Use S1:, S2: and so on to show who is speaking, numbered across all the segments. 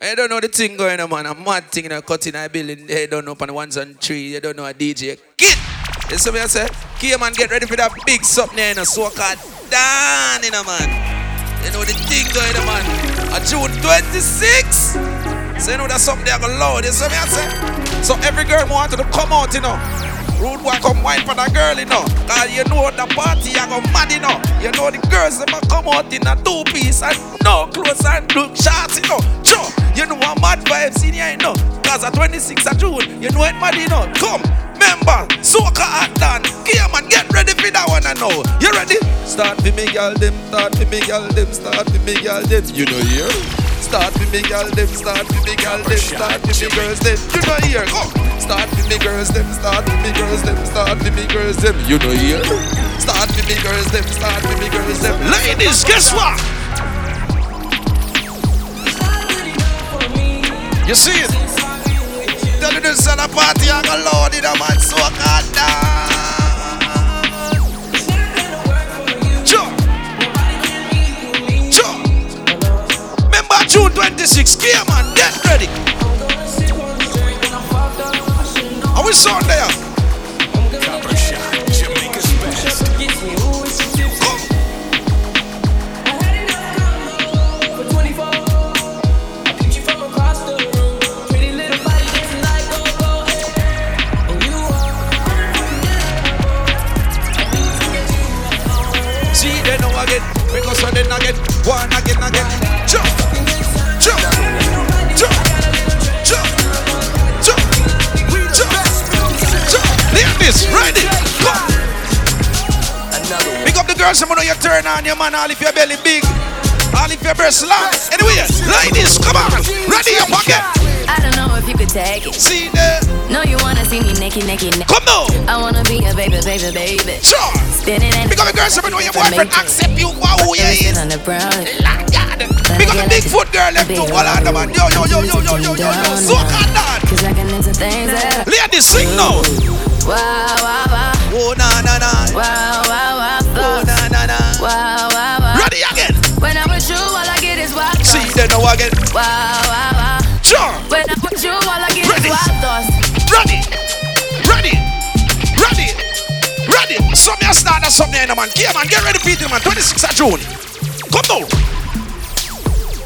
S1: I don't know the thing going on, man. A mad thing in a cutting a building. They don't know on the ones and three. You don't know a DJ. Kid! You see me I say? Key man, get ready for that big something there in a so-called down in a man. You know the thing going on, man. A June 26. So you know that's something they're gonna load. You see me I say? So every girl wanted to come out, you know. Rude boy come wine for the girl, you know. Cause you know the party I go mad, you know. You know the girls them a come out in a two piece and no clothes and look shots, you know. Sure, you know a mad vibes in here, you know. Cause at 26 of June, you know it mad, you know. Come, member, soca hot done. Man, get ready for that one I know. You ready? Start with me girl them, start with me girl them, start with me girl them. You know here? Start with me girl them, start with me girl them, start with me girls them. You know here? Go. Start with me girls them, start with me girls them, start with me girls them. You know here? Start with me girls them, start with me girls them. Ladies, guess what? You see it? You a party, I man so hot down. Remember June 26, Kia man, get ready. Are we sound there? One again, again. Jump. Jump. Jump. Jump. Jump. Jump. Ladies, ready. Go. Pick up the girls, I'm gonna you turn on your man, all if your belly big. All if your breast long. Anyway, ladies, come on. Ready up again.
S2: I don't know if you could take it.
S1: See there.
S2: No, you wanna see me naked, naked, naked.
S1: Come on.
S2: I wanna be a baby, baby, baby.
S1: Sure.
S2: Spinning and
S1: up the girls, I'm gonna your boyfriend accept you. Wow, yeah, yeah.
S2: on the brown.
S1: Lord God. Pick up the big foot girl left to one on the man. Yo, yo, yo, yo, yo, yo, yo, yo. So hot, done.
S2: Cause I can into things that.
S1: Ladies, sing now.
S2: Wow, wow, wow.
S1: Oh, na, na, na.
S2: Wow, wow, wow.
S1: Oh.
S2: Wow, Wow, wow, wow.
S1: Sure.
S2: When I'm with you, all I get
S1: Ready.
S2: is wild thoughts.
S1: Ready. Ready. Ready. Ready. Something else start that something in man. Kia man, get ready for it, man. 26th of June. Come now.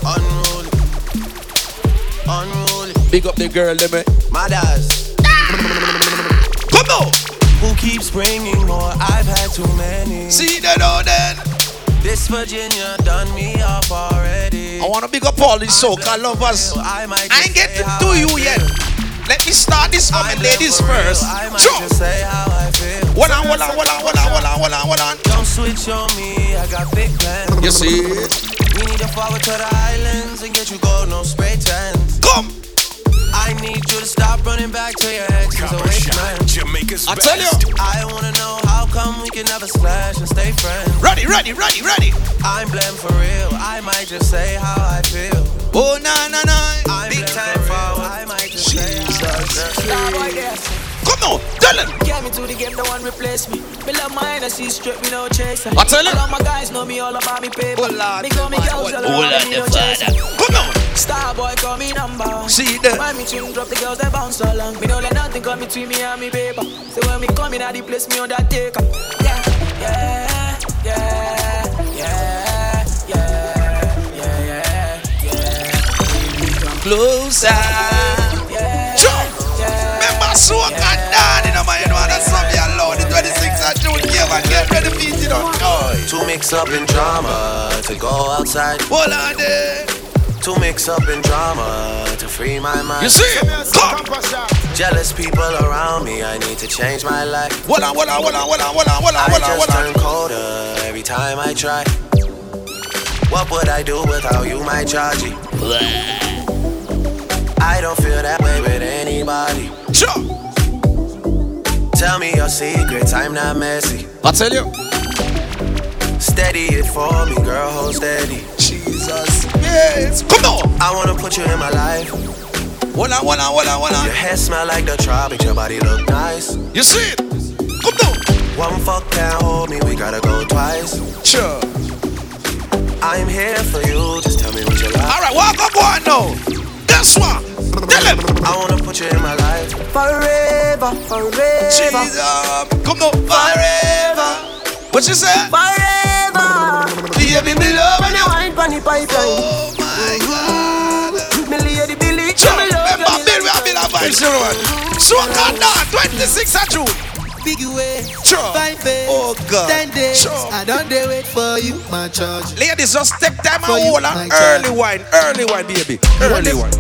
S3: Unruly. Unruly.
S1: Big up the girl, let me.
S3: Mothers.
S1: Come now.
S3: Who keeps bringing more? I've had too many.
S1: See, they know then.
S3: This Virginia done me up already.
S1: I want to big up all these so-called lovers.
S3: I
S1: I ain't
S3: just
S1: get to do you
S3: feel.
S1: yet. Let me start this for my ladies first.
S3: I
S1: Sure.
S3: just say how I feel.
S1: Hold on, hold on, hold on, hold on, hold on, hold on, hold on.
S3: Don't switch on me, I got big plans.
S1: You see?
S3: We need to forward to the islands and get you gold, no spray tans.
S1: Come.
S3: I need you to stop running back to your exes
S4: Copper
S3: away
S4: shot,
S3: man.
S4: Jamaica's
S1: I
S4: best.
S1: tell you.
S3: I wanna know how come we can never splash and stay friends.
S1: Ready, ready, ready, ready.
S3: I'm blamed for real. I might just say how I feel.
S1: Oh, na, na, na.
S3: I'm
S1: Big
S3: blamed
S1: time
S3: for real. I might just say how I feel.
S1: Come now, tell him.
S5: Get me to the game, the one replace me. Me love my Hennessy straight, me no chaser.
S1: I tell you.
S5: All my guys know me all about me paper.
S1: Oh, Lord,
S5: me call me girls, all
S1: Lord,
S5: me no chaser.
S1: Come now.
S5: Star boy call me number.
S1: See there.
S5: When me tune drop the girls they bounce so long. Me don't let nothing come between me and me paper. So when me come in the place, me on that taker. Yeah, yeah, yeah, yeah, yeah, yeah, yeah, yeah.
S1: Closer.
S5: Yeah, yeah.
S1: Remember, so got down Man. Get ready for it, you know.
S3: To mix up in drama, to go outside.
S1: hold on there.
S3: To mix up in drama, to free my mind.
S1: You see? Come.
S3: Jealous people around me, I need to change my life.
S1: Hold on, hold on, hold on, hold on, hold on, hold on,
S3: I
S1: hold on,
S3: just turn colder every time I try. What would I do without you, my chargy? I don't feel that way with anybody.
S1: Sure.
S3: Tell me your secrets, I'm not messy.
S1: I tell you.
S3: Steady it for me, girl, hold steady.
S1: Jesus. Yes. Come on.
S3: I wanna put you in my life.
S1: Hold on, hold on, hold on, hold
S3: Your hair smell like the tropics, your body look nice.
S1: You see it? Come on.
S3: One fuck can't hold me, we gotta go twice.
S1: Sure.
S6: I'm here for you. Just tell me what you like.
S1: All right, walk up one now. Guess what? Tell him.
S6: I wanna put you in my life. Forever, forever.
S1: Jesus. Come on. Forever. What you say?
S5: Forever.
S1: Baby, me love
S5: When you
S1: you.
S5: wine pon the pipeline.
S1: Oh my God.
S5: Me lady.
S1: Sure.
S5: me love
S1: Remember,
S5: you.
S1: Bill, we have been a vibe zero one. So can down 26 of June.
S7: Big way, eh?
S1: Sure.
S7: fine face, eh?
S1: Oh God.
S7: ten days.
S1: Sure.
S7: I don't dare wait for you, my charge.
S1: Ladies, just take time
S7: For
S1: and hold on. Early wine, early wine, baby. Early wine.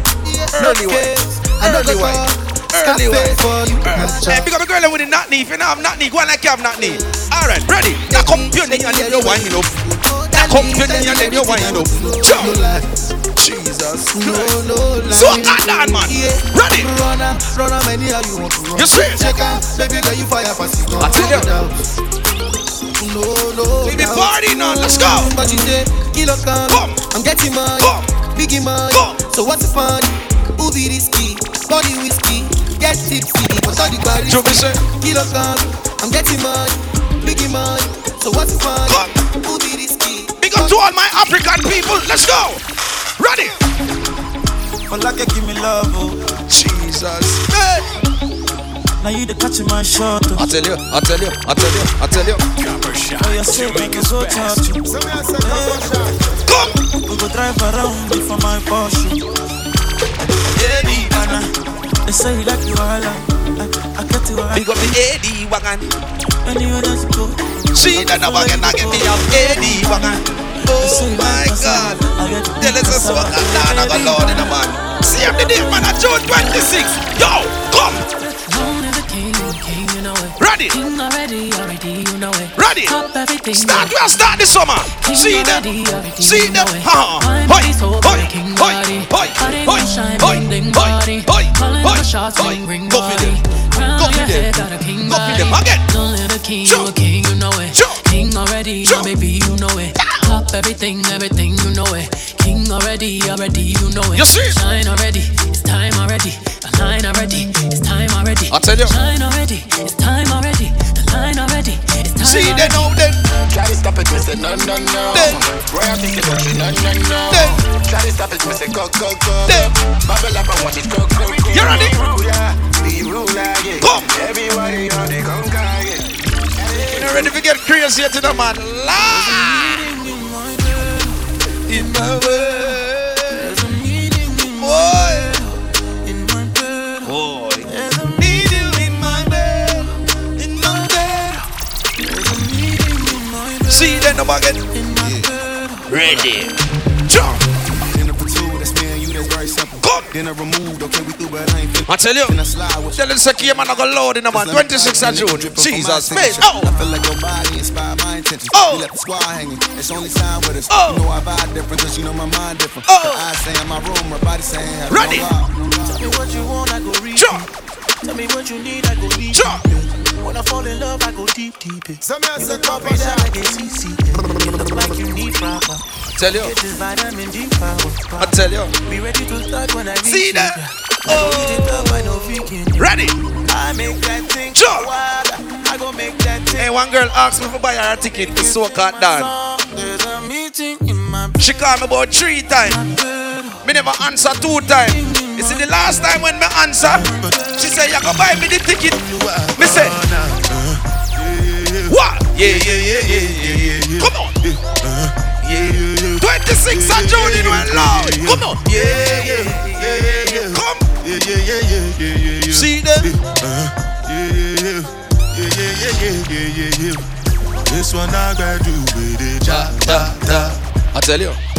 S1: Early wine. Early wine. Early
S7: for my
S1: Hey, big up a girl with the not knee. If you don't have not knee, go on like you have not knee. All right, ready? Now come you then you your up. Now come you then you your up. Jump. Jesus
S7: no,
S1: Christ.
S7: no lie.
S1: So ah, cut down, man. Ready?
S7: Run run am anyhow you want to run.
S1: You see?
S7: Check out, baby girl, you fire fast. No,
S1: I tell you.
S7: No, no.
S1: We be
S7: doubt.
S1: party now. Let's go.
S7: But you say, kilo come,
S1: Come.
S7: I'm getting money,
S1: Come.
S7: biggie money.
S1: Come.
S7: So what's the fun? Who risky? Body whiskey, get tipsy. But all the body
S1: Joe, me say.
S7: Kilo come, I'm getting money, biggie money. So what's the fun?
S1: Come.
S7: Risky?
S1: Big up to all my African people. Let's go. Ready?
S3: For like give me love, oh.
S1: Jesus. Hey.
S3: Now you the catch my shot, oh.
S1: I tell you, I tell you, I tell you, I tell you.
S8: Copper shot.
S3: Oh, you're so big, so touch.
S1: Come.
S3: We go drive around before my Porsche. Me, They say you like you all, I, I get you all.
S1: Big up the AD wagon.
S3: Anywhere that you go.
S1: See the number again, now give me a AD wagon. Oh my God. Tell us a smoke and down, I got Lord in the man. See him the day, man, at June 26. Yo, come. Ready?
S9: King already, already, you know it.
S1: Ready?
S9: Top everything.
S1: Start, we'll start this summer.
S9: King
S1: See them.
S9: already, already,
S1: See them. Ha ha. Hoi, hoi, hoi, hoi, hoi, hoi, hoi, hoi, hoi, hoi.
S9: ring, ring
S1: Go for
S9: body.
S1: them. Go for them.
S9: head, got a king
S1: Go for
S9: body.
S1: them. Again.
S9: Don't let a king, you a king, you know it. King already, oh baby, you know it. Top everything, everything, you know it. King already, already, you know it.
S1: You see?
S9: Shine already, it's time already. The line already, it's time already.
S1: I tell you.
S9: Shine already, it's time
S1: See
S9: already.
S1: them now then.
S10: Try to stop it, me say no, no, no.
S1: Then.
S10: Roy, I think it's okay, no, no, no.
S1: Then.
S10: Try to stop it, me say go, go, go.
S1: Then.
S10: Bubble up and watch it go, go, go.
S1: You ready?
S10: Be ruler, be ruler, yeah.
S1: Come.
S10: Everybody on the conquer, yeah.
S1: You know, ready to get crazy to the man. Lord. In my world.
S11: And you, that's very simple.
S1: Come.
S11: Dinner removed, okay, we through, but I ain't finished.
S1: I tell you.
S11: Then I slide with
S1: Tell us a key man I got load in the man. 26th of June. Jesus. Face. Oh.
S11: I feel like your body inspired my intentions.
S1: Oh.
S11: You left the squad hanging. It's only time with us.
S1: Oh.
S11: You know I vibe different, cause you know my mind different.
S1: Oh.
S11: Her eyes say in my room, her body saying,
S1: Ready.
S3: Tell me what you want, I go read.
S1: Jump.
S3: Tell me what you need, I go deep.
S1: Jump.
S3: When I fall in love, I go deep, deep. it.
S11: Some
S3: You look up and down like it's easy. You look like you need proper.
S1: Tell you.
S3: Get this vitamin D power.
S1: I tell you.
S3: Be ready to start when I reach
S1: See that?
S3: I don't need it up, I know vegan.
S1: Ready.
S3: I make that thing wild. I go make that thing.
S1: Hey, one girl asked me to buy her a ticket to so-called dance.
S3: There's a meeting in my
S1: She called me about three times. Me never answer two times. You see, the last time when me answer, she said, You can buy me the ticket. Me say, What? Yeah, yeah, yeah, yeah, yeah, yeah. Come on. Yeah. 26 of June in one loud. Come on. Yeah, yeah, yeah, yeah, yeah. Come.
S11: Yeah, yeah, yeah, yeah, yeah, yeah.
S1: See them?
S11: Yeah, yeah, yeah. Yeah, yeah, yeah. This one I gotta do with it, ja, da, da.
S1: I tell you.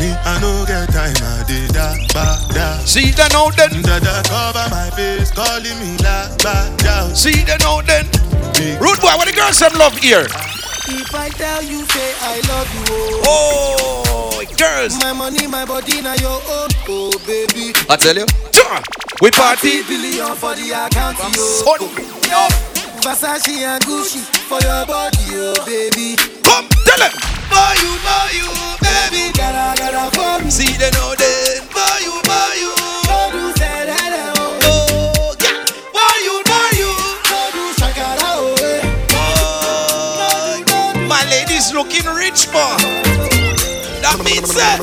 S11: Me, I no get time, I did da, ba, da.
S1: See them now then.
S11: Da, da, cover my face, calling me la, ba, da.
S1: See them now then.
S11: Big
S1: Rude boy, what the girls them love here?
S7: If I tell you, say I love you, oh.
S1: Oh, girls.
S7: My money, my body, now your own, oh baby.
S1: I tell you. Sure. We party.
S7: Billion for the account, yo.
S1: Son. Yo.
S7: Versace and Gucci for your body, oh baby.
S1: Come, tell them. For you, for you, baby.
S7: Gotta, gotta for me.
S1: See they know then. For you, for you.
S7: Looking rich, boy. That means
S1: that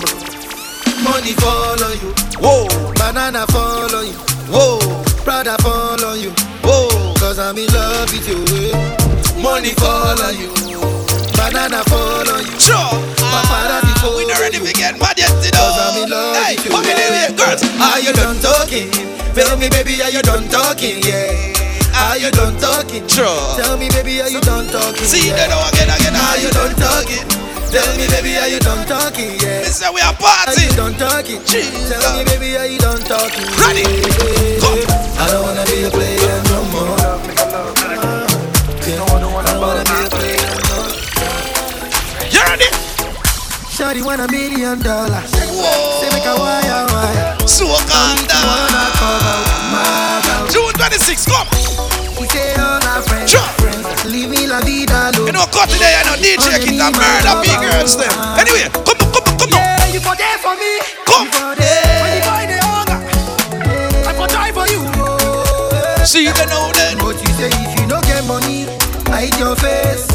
S1: money follow you. Whoa,
S7: banana follow you.
S1: Whoa,
S7: brother follow you.
S1: Whoa,
S7: cause I'm in love with you. Eh. Money follow you. Banana fall on you.
S1: Sure.
S7: Paparazzi
S1: Ah,
S7: follow
S1: we not ready to get mad yet, you know.
S7: Cause I'm in love
S1: Hey,
S7: with you.
S1: me there, girls.
S7: Are you done talking? Tell me, baby, are you done talking? Yeah. Are you done talking?
S1: Sure.
S7: Tell me, baby, are you done talking?
S1: See
S7: yeah.
S1: that now again, again.
S7: Are you done talking? Tell me, baby, are you done talking? Yeah.
S1: Say we are
S7: Are you done talking?
S1: Jesus.
S7: Tell me, baby, are you done talking?
S1: Ready? Come.
S7: I don't wanna be a player Shawty want a million dollars. Say make a wire wire.
S1: So calm
S7: Wanna
S1: down.
S7: cover my mouth.
S1: June 26, come.
S7: He say all our friends,
S1: Sure.
S7: friends, leave me la vida
S1: You
S7: loca.
S1: know, cut today, you know, DJ Kid and murder big girls them. Anyway, come on, come on, come on.
S7: Yeah, you for there for me.
S1: Come.
S7: You for there. When the boy dey hunger, I for die for you.
S1: See you know then.
S7: But you say if you no get money, hide your face, hide my face.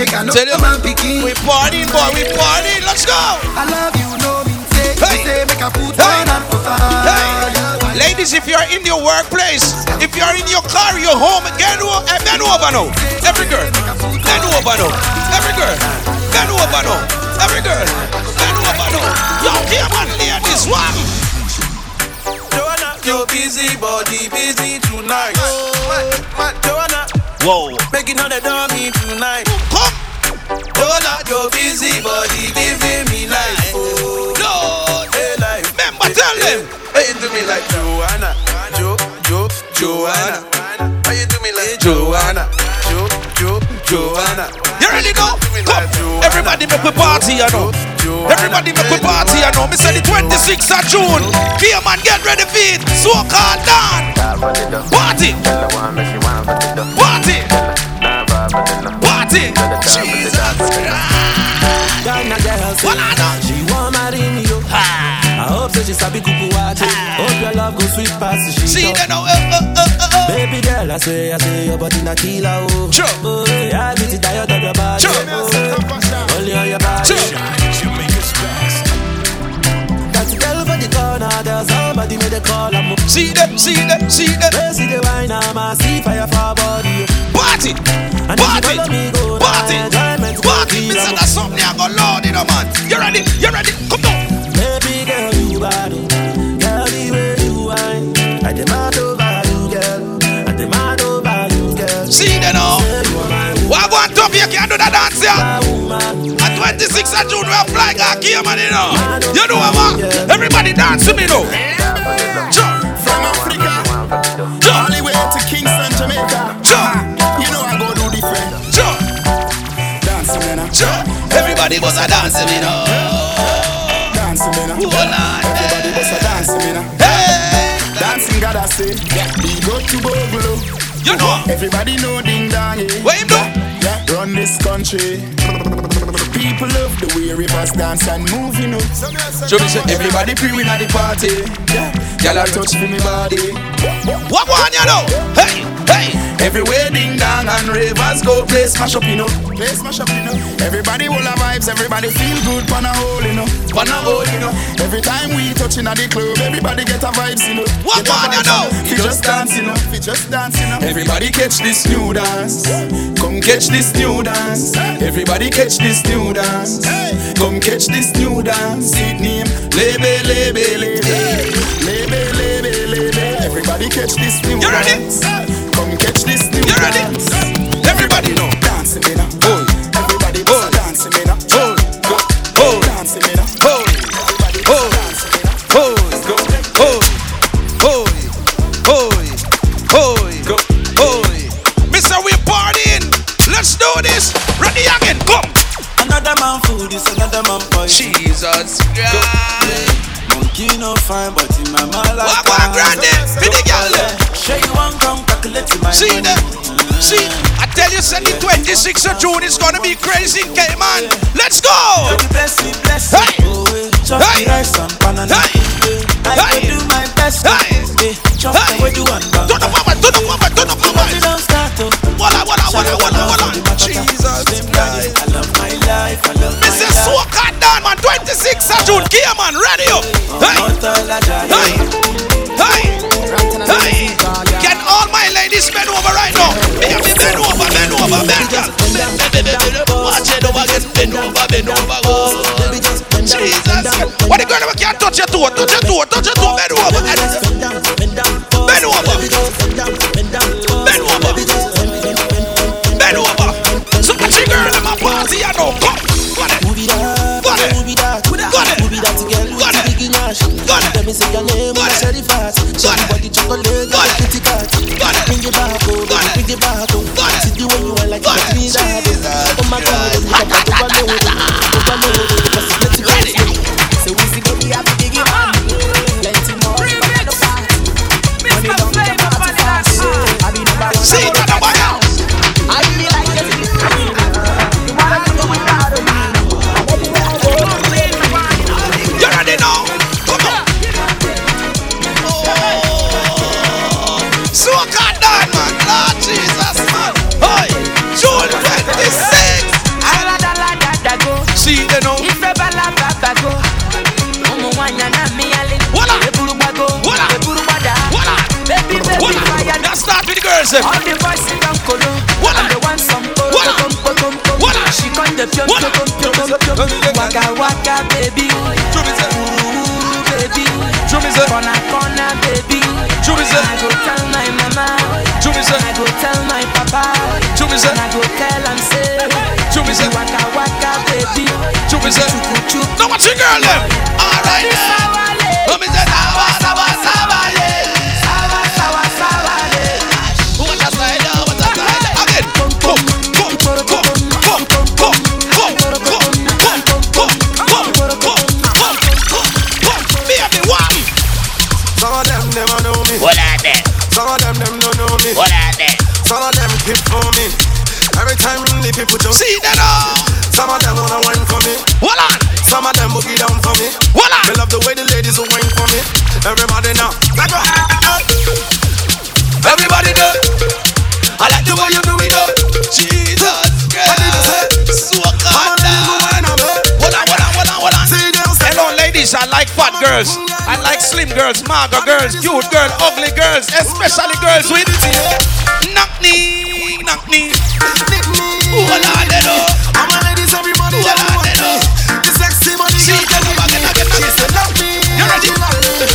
S7: Make a no
S1: Tell you,
S7: man picking.
S1: We partying, boy, we partying. Let's go.
S7: I love you, no mean say.
S1: Hey.
S7: You say make a put
S1: Hey.
S7: one and for fire.
S1: Hey, ladies, if you're in your workplace, if you're in your car, your home, get over, eh, bend over now. Every girl, bend over now. Every girl, bend over now. Every girl, bend over now. Yo, come on, ladies, one.
S12: Joanna, your busy body busy tonight. Mad, mad, Joanna,
S1: Whoa,
S12: making all the dummy tonight.
S1: come.
S12: Joanna, your busy body giving me life. Oh,
S1: Lord,
S12: hey, life.
S1: remember, tell them.
S12: How you do me like Joanna? Jo, Jo, Joanna. How you do me like Joanna? Jo, Jo, Joanna.
S1: You ready now? Come. Everybody make we party, you know. Everybody make we party, you know. Me say the 26th of June. Here, man, get ready for it. So called down. Party. Party. Party. Jesus Christ.
S3: Ghana girl say
S1: What I know?
S3: she want marry me yo. I hope so she sabi kuku wache. Hope your love go sweet past the
S1: See
S3: sheet.
S1: that now? Uh, uh, uh, uh, uh.
S3: Baby girl, I swear, I say your body na killer oh.
S1: Sure.
S3: Oh, yeah, I get it tired of your body.
S1: Sure.
S3: Oh, only on your body.
S1: Sure.
S3: That girl for the corner, there's somebody made a call. I'm
S1: See that? See that? See that?
S3: Crazy the wine, I'm a see fire for body.
S1: Party.
S3: And
S1: Party.
S3: follow me, go
S1: Party. Party. Me say
S3: 'em.
S1: that's something I go loud in a man. You ready? You ready? Come on.
S3: Baby girl, you oh. Girl, the way you whine. I demand over
S1: See now?
S3: You are my
S1: What want up here? Can't do that dance here. At 26th of June, we are flying our key, man, you know. You know what? Everybody dance to me, though. Jump,
S10: From Africa, all the way to Kingston, Jamaica.
S1: jump,
S10: You know I go do different.
S1: jump,
S10: Dancing, man.
S1: jump. Everybody was a dancing, you know.
S10: Dancing, man.
S1: Oh, Lord.
S10: Everybody was a dancing, man.
S1: Hey,
S10: Dancing, gotta say. Be good to Bogolo.
S1: You know.
S10: Everybody know ding dong.
S1: What him do?
S10: Yeah, run this country. People love the way rivers dance and move, you know.
S1: Jump, say,
S10: Everybody pre-win at the party. Yeah, I touch for me body.
S1: What one, you know? Hey, hey.
S10: Everywhere ding dong and ravers go play smash up, you know. Play smash up, you know. Everybody will have vibes, everybody feel good, pan a hole, you know. Pan a hole, you know. Every time we touching at the club, everybody get a vibes, you know.
S1: What
S10: a
S1: you know?
S10: We just dance, you know. We just dance, you know. Everybody catch this new dance. Come catch this new dance. Everybody catch this new dance. Come catch this new dance. It name Lebe, Lebe, Lebe. Lebe, Lebe, Lebe. Everybody catch this new dance.
S1: You ready?
S10: Catch this new
S1: You ready? Everybody know.
S10: Dancing in a
S1: Hold,
S10: Everybody was dancing in a
S1: hold,
S10: Go.
S1: hold,
S10: Dancing in a
S1: hold,
S10: Everybody was dancing in a
S1: hold,
S10: Go.
S1: hold, hold, hold, hold,
S10: Go.
S1: hold. Mister, we partying. Let's do this. Ready again. Come.
S3: Another man food is another man poison.
S1: Jesus Christ.
S3: Monkey no fine, but in my mind like
S1: What about Grandy? See
S3: money.
S1: that? See, I tell you, say the 26th of June is gonna be crazy, Cayman. Let's go.
S3: God bless me, bless
S1: Hey.
S3: eh.
S1: Hey.
S3: the rice and banana.
S1: Hey.
S3: Eh,
S1: Hey.
S3: will do my best.
S1: Hey.
S3: Eh, Chop
S1: Hey.
S3: the way you want.
S1: Turn up, forward, turn up, forward, turn up,
S3: But you
S1: forward.
S3: don't start to.
S1: Walla, walla, walla, walla, walla. Jesus Christ.
S3: I love my life, I love my life.
S1: Swaka down, man. 26th of June, Cayman, ready up. Hey, over, over,
S12: baby, just bend down.
S1: Watch it over, just
S12: bend over, bend over, go.
S1: Jesus, what the girl never can't touch your toe, touch your toe, touch your toe, bend over,
S12: bend over, bend
S1: over,
S12: bend
S1: over,
S12: bend
S1: over. So watch your girl in my party, I know. Come, got it, got it, got it, got it, got it.
S12: Let me say your name, I'm certified.
S1: Got it.
S12: Me.
S1: What are they?
S7: Some of them keep for me. Every time the people just
S1: See that now?
S7: Some of them wanna wine for me.
S1: Hold on.
S7: Some of them boogie down for me.
S1: Hold on.
S7: They love the way the ladies will wine for me. Everybody now. Your hands. Everybody know. I like the way you do it up.
S1: Jesus
S7: What did you say?
S1: Christ. So ladies. I like fat girls. I like slim girls, mager girls, cute girls, ugly girls, especially girls with knock knee, knock knee. Ooh, la, la, la.
S7: I'm a ladies, everybody. Ooh,
S1: la, la,
S7: la. The sexy body.
S1: She
S7: tell
S1: them again, again, again.
S7: She said, love me.
S1: You're ready.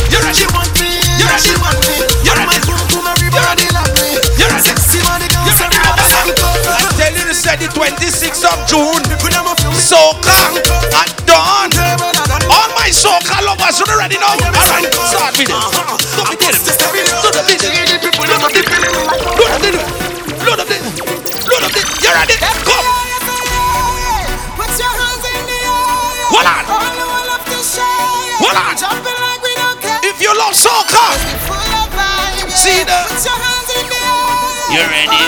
S1: You're.
S7: She want me.
S1: You're ready.
S7: She want me. You're
S1: ready. You're ready.
S7: Love me.
S1: You're ready.
S7: Sexy body girls.
S1: You're ready. I tell you, they said the 26th of June.
S7: So
S1: come at dawn. I saw Calovas already know. Alright, start with it. Stop it. Load up this. Load up this. Load up this. Load up this. Load up this. You ready?
S3: Go.
S1: Hold on. Hold on. If you love
S3: soccer,
S1: see the. You ready?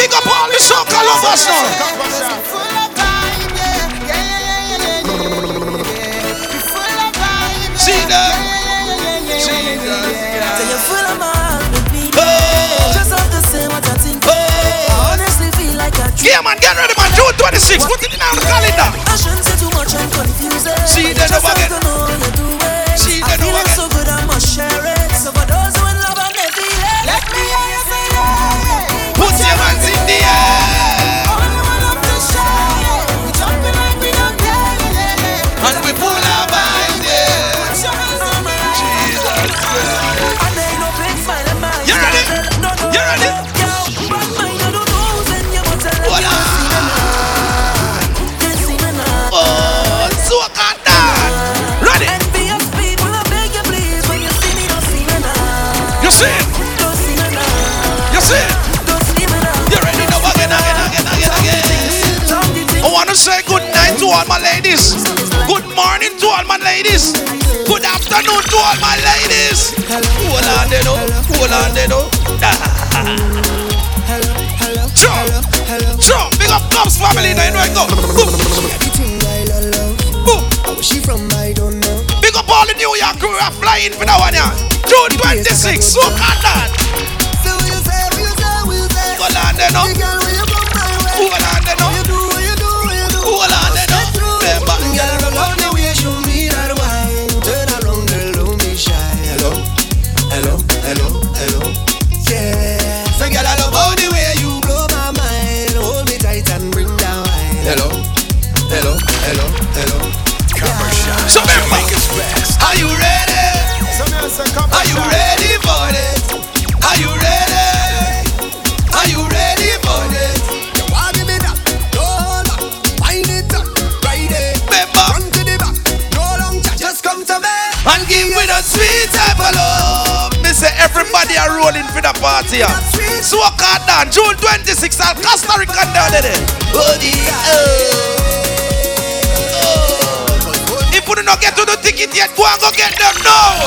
S1: Big up all the soccer lovers now.
S3: Yeah, yeah.
S12: Say you're full of with me.
S1: Oh.
S12: Just have to say what I think.
S1: Oh.
S12: I honestly feel like dream.
S1: Yeah, man, get ready, man. June 26th. Put it in our calendar.
S12: I shouldn't say too much and confuse it.
S1: See, they
S12: Just
S1: know
S12: have
S1: again.
S12: to know you do it.
S1: See,
S12: I
S1: know
S12: feel it
S1: again.
S12: so good, I must share it. So for those who in love and they feel it,
S3: Let me hear you say
S1: yeah.
S3: Put your hands in the air.
S1: Ladies. Good afternoon to all my ladies. Hold on, they know. Hold on, they know. Big up Cubs family. Now you know I go.
S12: She from I don't know.
S1: Big up all the New York crew are flying for that one, yeah. June 26, so that. Hold on, they know. Hold on, they know.
S12: Are you ready for it? Are you ready? Are you ready for it? You want give back, wind it ride it. Remember, come to the back, no long. Just come to me and give me
S1: the sweet type love. Me everybody are rolling for the party. So I can't dance. June 26th, Costa Rica down there. Oh, the, oh. Oh. You do not get to the ticket yet, go and go get them now.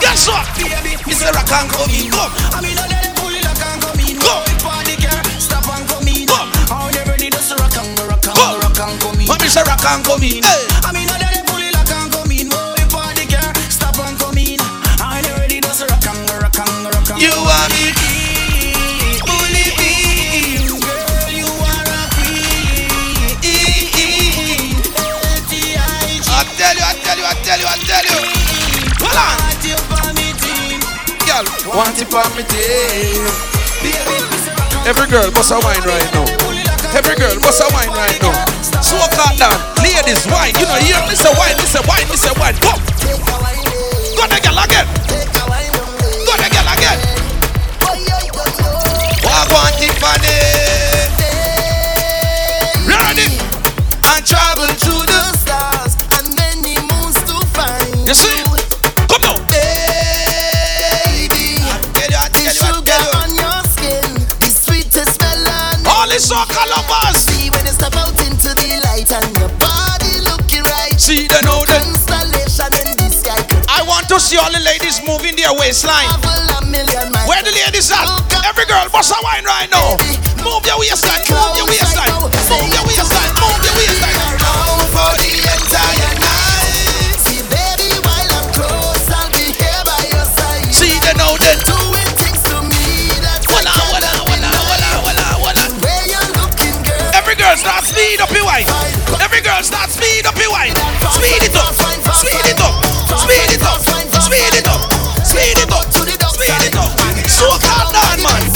S1: Guess what? Baby, Mr. Rock and come in, come.
S7: I mean, I let it pull it like I'm coming.
S1: Go.
S7: If party care, stop and come in.
S1: Come.
S7: How never need us rock and go, rock and
S1: Go.
S7: go, rock and come in.
S1: What Mr. Rock and come in? Hey.
S7: I mean, want
S1: it for me day. Every girl must a wine right now. Every girl must a wine right now. So calm down. Ladies, wine. You know, hear me say wine, me say wine, me say wine. Come. Go the girl again. Go the girl again. Walk on Tiffany. Ready? And travel to The soca.
S7: See when you step out into the light and your body looking right.
S1: See the that.
S7: Constellation in the sky
S1: I want to see all the ladies moving their waistline.
S7: travel a million miles.
S1: Where the ladies at? Every girl bust a wine right now. Move your waistline, move your waistline, move your waistline, move your waistline.
S7: Around for the entire
S1: Every girl start speed up your wine. Speed it up, speed it up, speed it up, speed it up, speed it up, speed it up. So calm down, man.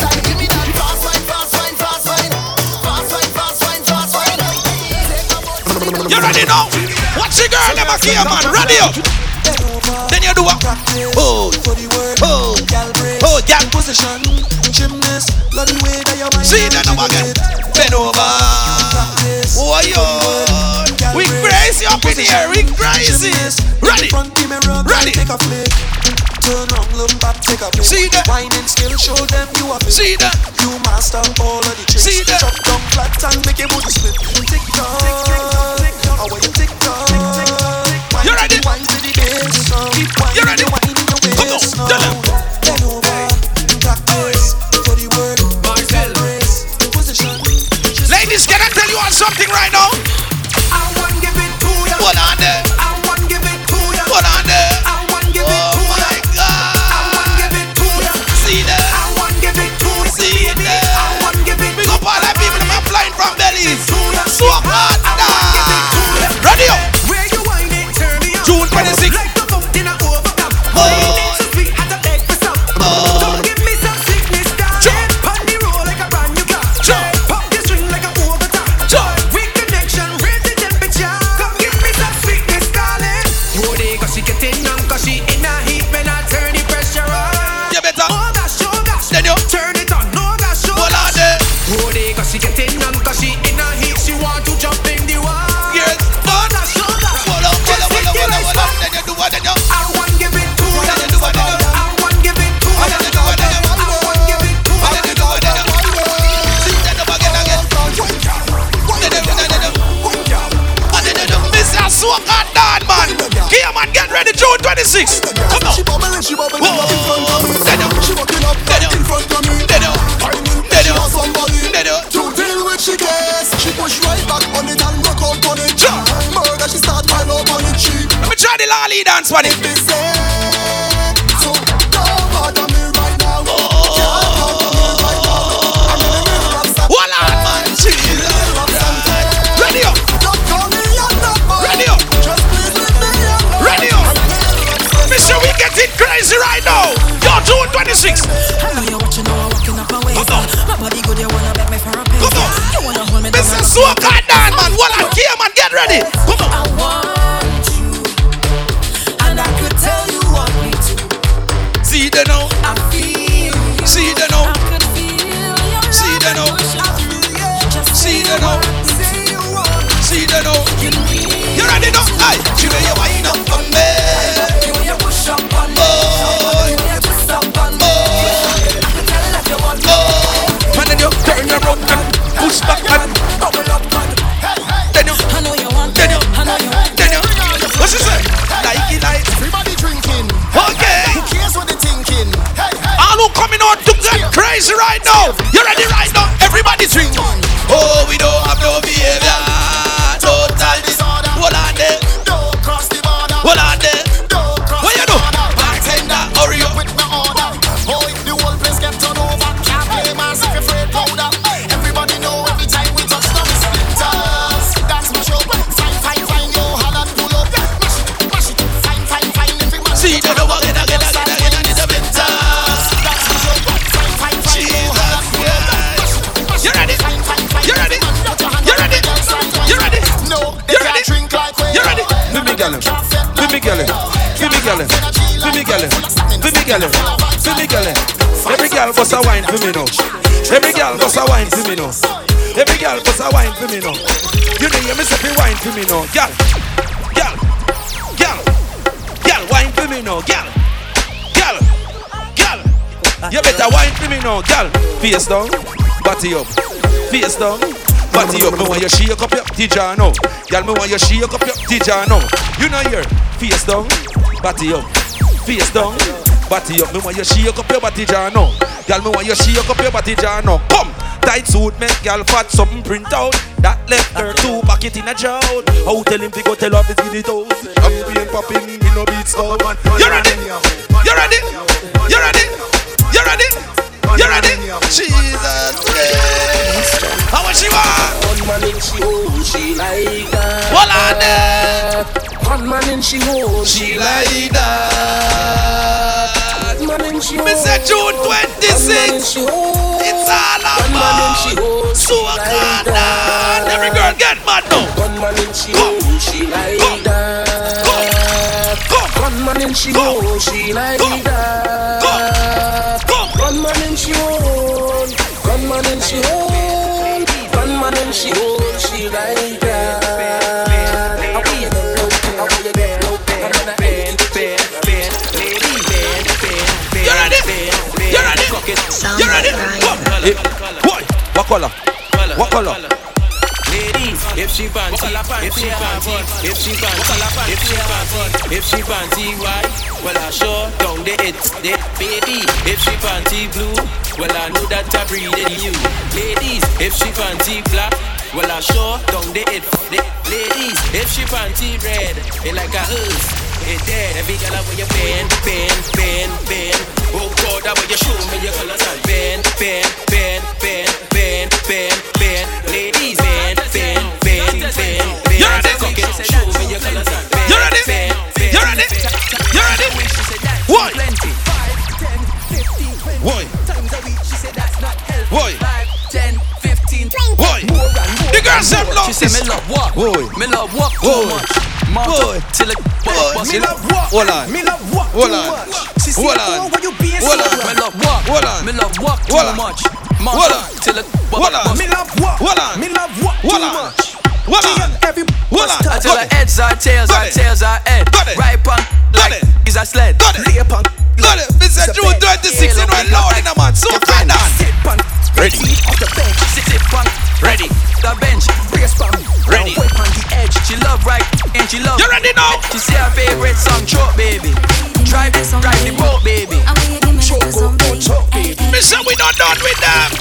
S1: You ready now? Watch the girl, a here, man. Ready up. Then you do what? Oh, oh, oh, yeah.
S3: Position, gymnast, love the way that your mind
S1: See that now again. Bend over. Oh, yo. Up in here. We crazy. Ready.
S3: Front the mirror,
S1: Ready.
S3: Take a flick. Turn round, look back, take a flick.
S1: See that?
S3: Whining skill, show them you are fit.
S1: See that?
S3: You master all of the tricks.
S1: See that?
S3: Drop down flat and make your booty split. Tick tock, how are you tick tock?
S1: You ready?
S3: Wine to the bass now. Keep
S1: You ready? Come on, tell them.
S3: now. Bend over, practice for the work. Race.
S1: Ladies, can I tell you on something right now? Ready. June 26th.
S7: Come on. She
S3: bubbling, she bubbling up in front of me. She up in front of me.
S1: You.
S3: She want somebody to deal with she case. She push right back on it and rock out on it. Murder, she start pile up on it. She
S1: Let me try the lolly dance for crazy right now. Yo, June 26th.
S9: I know you're watching, now I'm walking up.
S1: Come on.
S9: My body good, you wanna bet me for a penny.
S1: Come on.
S9: You wanna hold me down
S1: Mr.
S9: and
S1: Soca Dan, man. Hold on. Here, man. Get ready. Come on.
S9: up, man. Push back,
S1: and Double up,
S9: man. Then you, I know you want.
S1: Then
S9: you, I know you want.
S1: Then
S9: you, what
S1: she say? Nike light. Everybody drinking. Okay. Who cares what they
S9: thinking? All who coming out to get
S2: crazy right now. You ready right now? Everybody drinking. Oh, we
S10: know.
S1: Me him. Let me him. Let me him. Let me get. Every girl bust a wine for me now. Every girl bust a wine for me now. Every girl bust a wine for me now. You know you miss every wine for me now. Girl, girl, girl, girl, wine for me now. Girl, girl, girl. You better wine for me now, girl. Face down, body up. Face down, body up. Me want you shake up your tija now. Girl, me want you shake up your tija now. You know here, face down, body up. Face down, body up. Me want you shake up your body jar now. Girl, me want you shake up your body jar now. Come, tight suit make girl fat something print out. That left her two pocket in a jar. How tell him to go tell off his guinea toes. Champagne popping in no beats out. You ready? You ready? You ready? You ready? You ready? Jesus Christ. How much she want?
S3: One man in she hole, she like that.
S2: Hold on there.
S3: One man in she hole,
S2: She like that.
S3: One man in she
S2: Me
S3: hole.
S2: say June
S3: One man in
S2: 26.
S3: she hole.
S2: It's all
S3: One man in she
S2: about
S3: hole, she like
S2: Suakana.
S3: that.
S2: Every girl get mad now.
S3: One man in she hole, she like that. One man in she hole, she like that. One man in she hole, one man in she hole, one man in she hole, she like that. You
S2: ready?
S3: Cock it.
S2: You ready? Come.
S1: Hey, boy, what color? What color?
S3: Ladies, if she panty, if she panty, if she panty, if she panty, if she panty white, well I sure down the it, the baby. If she panty blue, well I know that I breathe in you. Ladies, if she panty black, well I sure down the it, the ladies. If she panty red, it like a hearse. It dead, every girl I wear your bend, bend, bend, bend. Oh God, I wear your show me your colors and bend, bend, bend, bend, bend, bend, bend. Ladies, bend, bend, bend, bend, bend.
S2: You ready?
S3: Show me your colors and bend,
S2: You ready? You ready? You ready? Boy. Boy. Boy. The girl said love
S3: She said me love walk, me love walk too much. Up till it bust.
S1: Me love walk. Hold on. Me love walk too much. Hold on. Hold on. Hold on.
S3: Me love walk,
S1: Hold on.
S3: me love walk too much.
S1: Hold on.
S3: till it bust.
S1: Me love walk. Hold on. Me love walk Hold on. Hold on. Hold on.
S3: Until our heads are tails, our tails are head. Right
S1: Got
S3: like is a sled.
S1: Got it.
S3: She say her favorite song, choke baby. Drive this, drive the boat, baby.
S2: Choke, choke, choke, Me say we not done with them.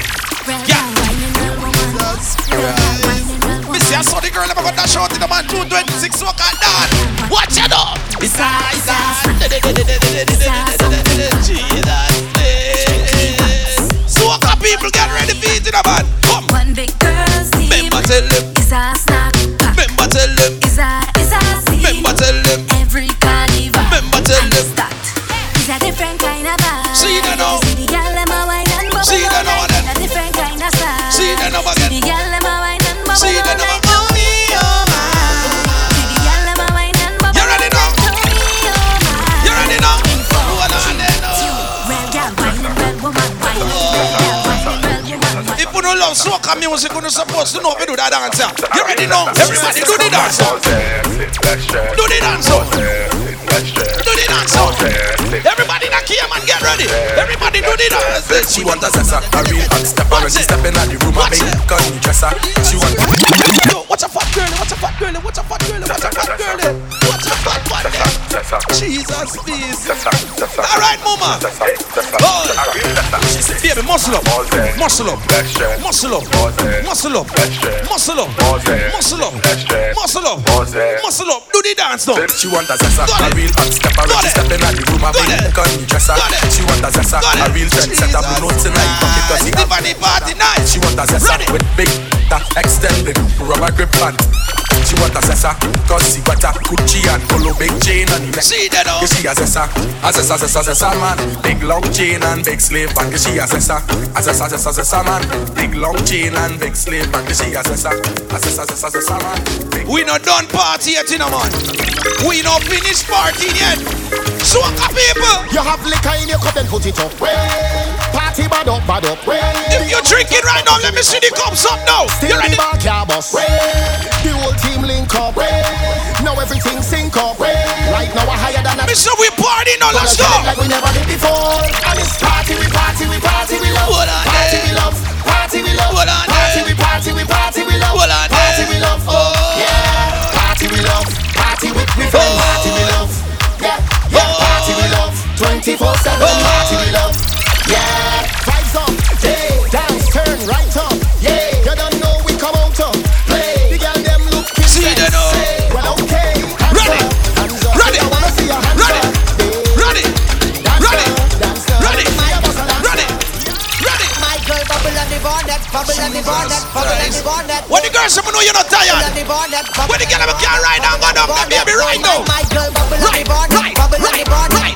S2: Me say I saw the girl never got that short in the man. June 26, so can done. Watch it up. Besides that. Jesus. You supposed to know to do that dance. You ready now? Everybody do the dance. Do the dance. Do the dance. Everybody that
S1: Kia man, get ready. Everybody do the dance.
S4: She want a zessa, a real hot stepper When she step in the room, I make gun dresser She want
S1: Yo, what's a fat girl? What's a fat girl? What's a fat girl? What's a fat girl? What's a fat one? Jesus, please. All right, mama. Oh, she said, baby, muscle up, muscle up, muscle up, muscle up, muscle up, muscle up, muscle up, muscle up. Do the dance now.
S4: She want a zessa, a real hot stepper. She step in the room, I make gun dresser. She want a zessa, a real trendsetter. Blue notes tonight, pocket cause he have
S1: party night.
S4: She want a zessa with big, that extended rubber grip pant She want a zessa, cause she got a Gucci and polo big chain on the neck
S1: See that oh?
S4: now. She a zessa, a zessa, zessa, zessa man Big long chain and big slave band she a zessa, a zessa, zessa, zessa man Big long chain and big slave band she a zessa, a zessa, zessa, zessa man
S1: We not done party yet, you know, man. We not finished partying yet. Swaka people.
S7: You have liquor in your cup, and put it up. Way. Party bad up, bad up. Way.
S1: If you're drinking right now, let me see the cups up now.
S7: Still
S1: You ready?
S7: car bus. Way. The whole team link up. Way. Now everything sync up. Way. Right now we're higher than a.
S1: Mister, we party now. Let's go.
S7: Like we never did before. And it's party, we
S1: When the girl them can't ride down, go down, come baby, right now.
S3: My girl bubble
S1: Right, right, right, right,
S3: bubble on the
S1: right, right,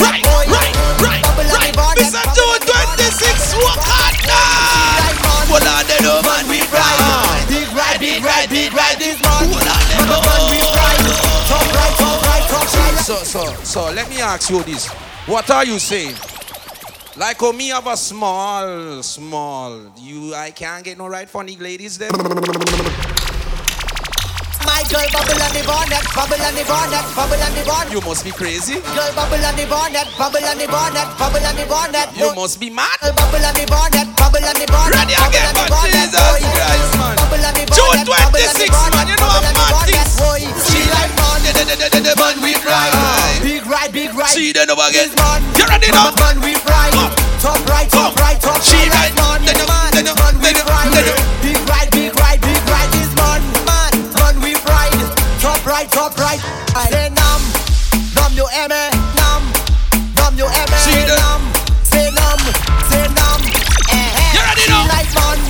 S1: right, right,
S3: Bubble on the
S1: right.
S3: bubble on the
S1: 226, walk hard now. Hold on, they know, man, we ride.
S3: Big ride, big ride, big ride, this man.
S1: Hold on, they know.
S3: Man, big ride. Top right, top right, top right.
S1: So, so, so, let me ask you this. What are you saying? Like, oh, me have a small, small. You, I can't get no right funny ladies then.
S3: Girl bubble on the bonnet, bubble on the bonnet, bubble on the bonnet.
S1: You must be crazy.
S3: Girl bubble on the bonnet, bubble on the bonnet, bubble on the bonnet.
S1: You must be mad.
S3: Girl bubble on the bonnet, bubble on the bonnet.
S1: Ready again, man. Jesus. Christ, man.
S3: The
S1: June
S3: bonnet, bubble on the
S1: 26, man.
S3: bonnet,
S1: You know I'm mad things.
S3: She like man,
S1: The, the, the, the, the man we ride.
S3: big ride, big ride.
S1: See them over again.
S3: Man,
S1: You ready now?
S3: man we ride. Top right, top right, top right.
S1: She
S3: right,
S1: ride.
S3: man. Man,
S1: then you-
S3: man we
S1: then you-
S3: ride.
S1: then you-
S3: Big ride, Top right, top. Say nam, nam you me? Nam, nam you?
S1: See?
S3: Nam, say nam, say nam. Eh, eh.
S1: You ready
S3: She
S1: now?
S3: like man,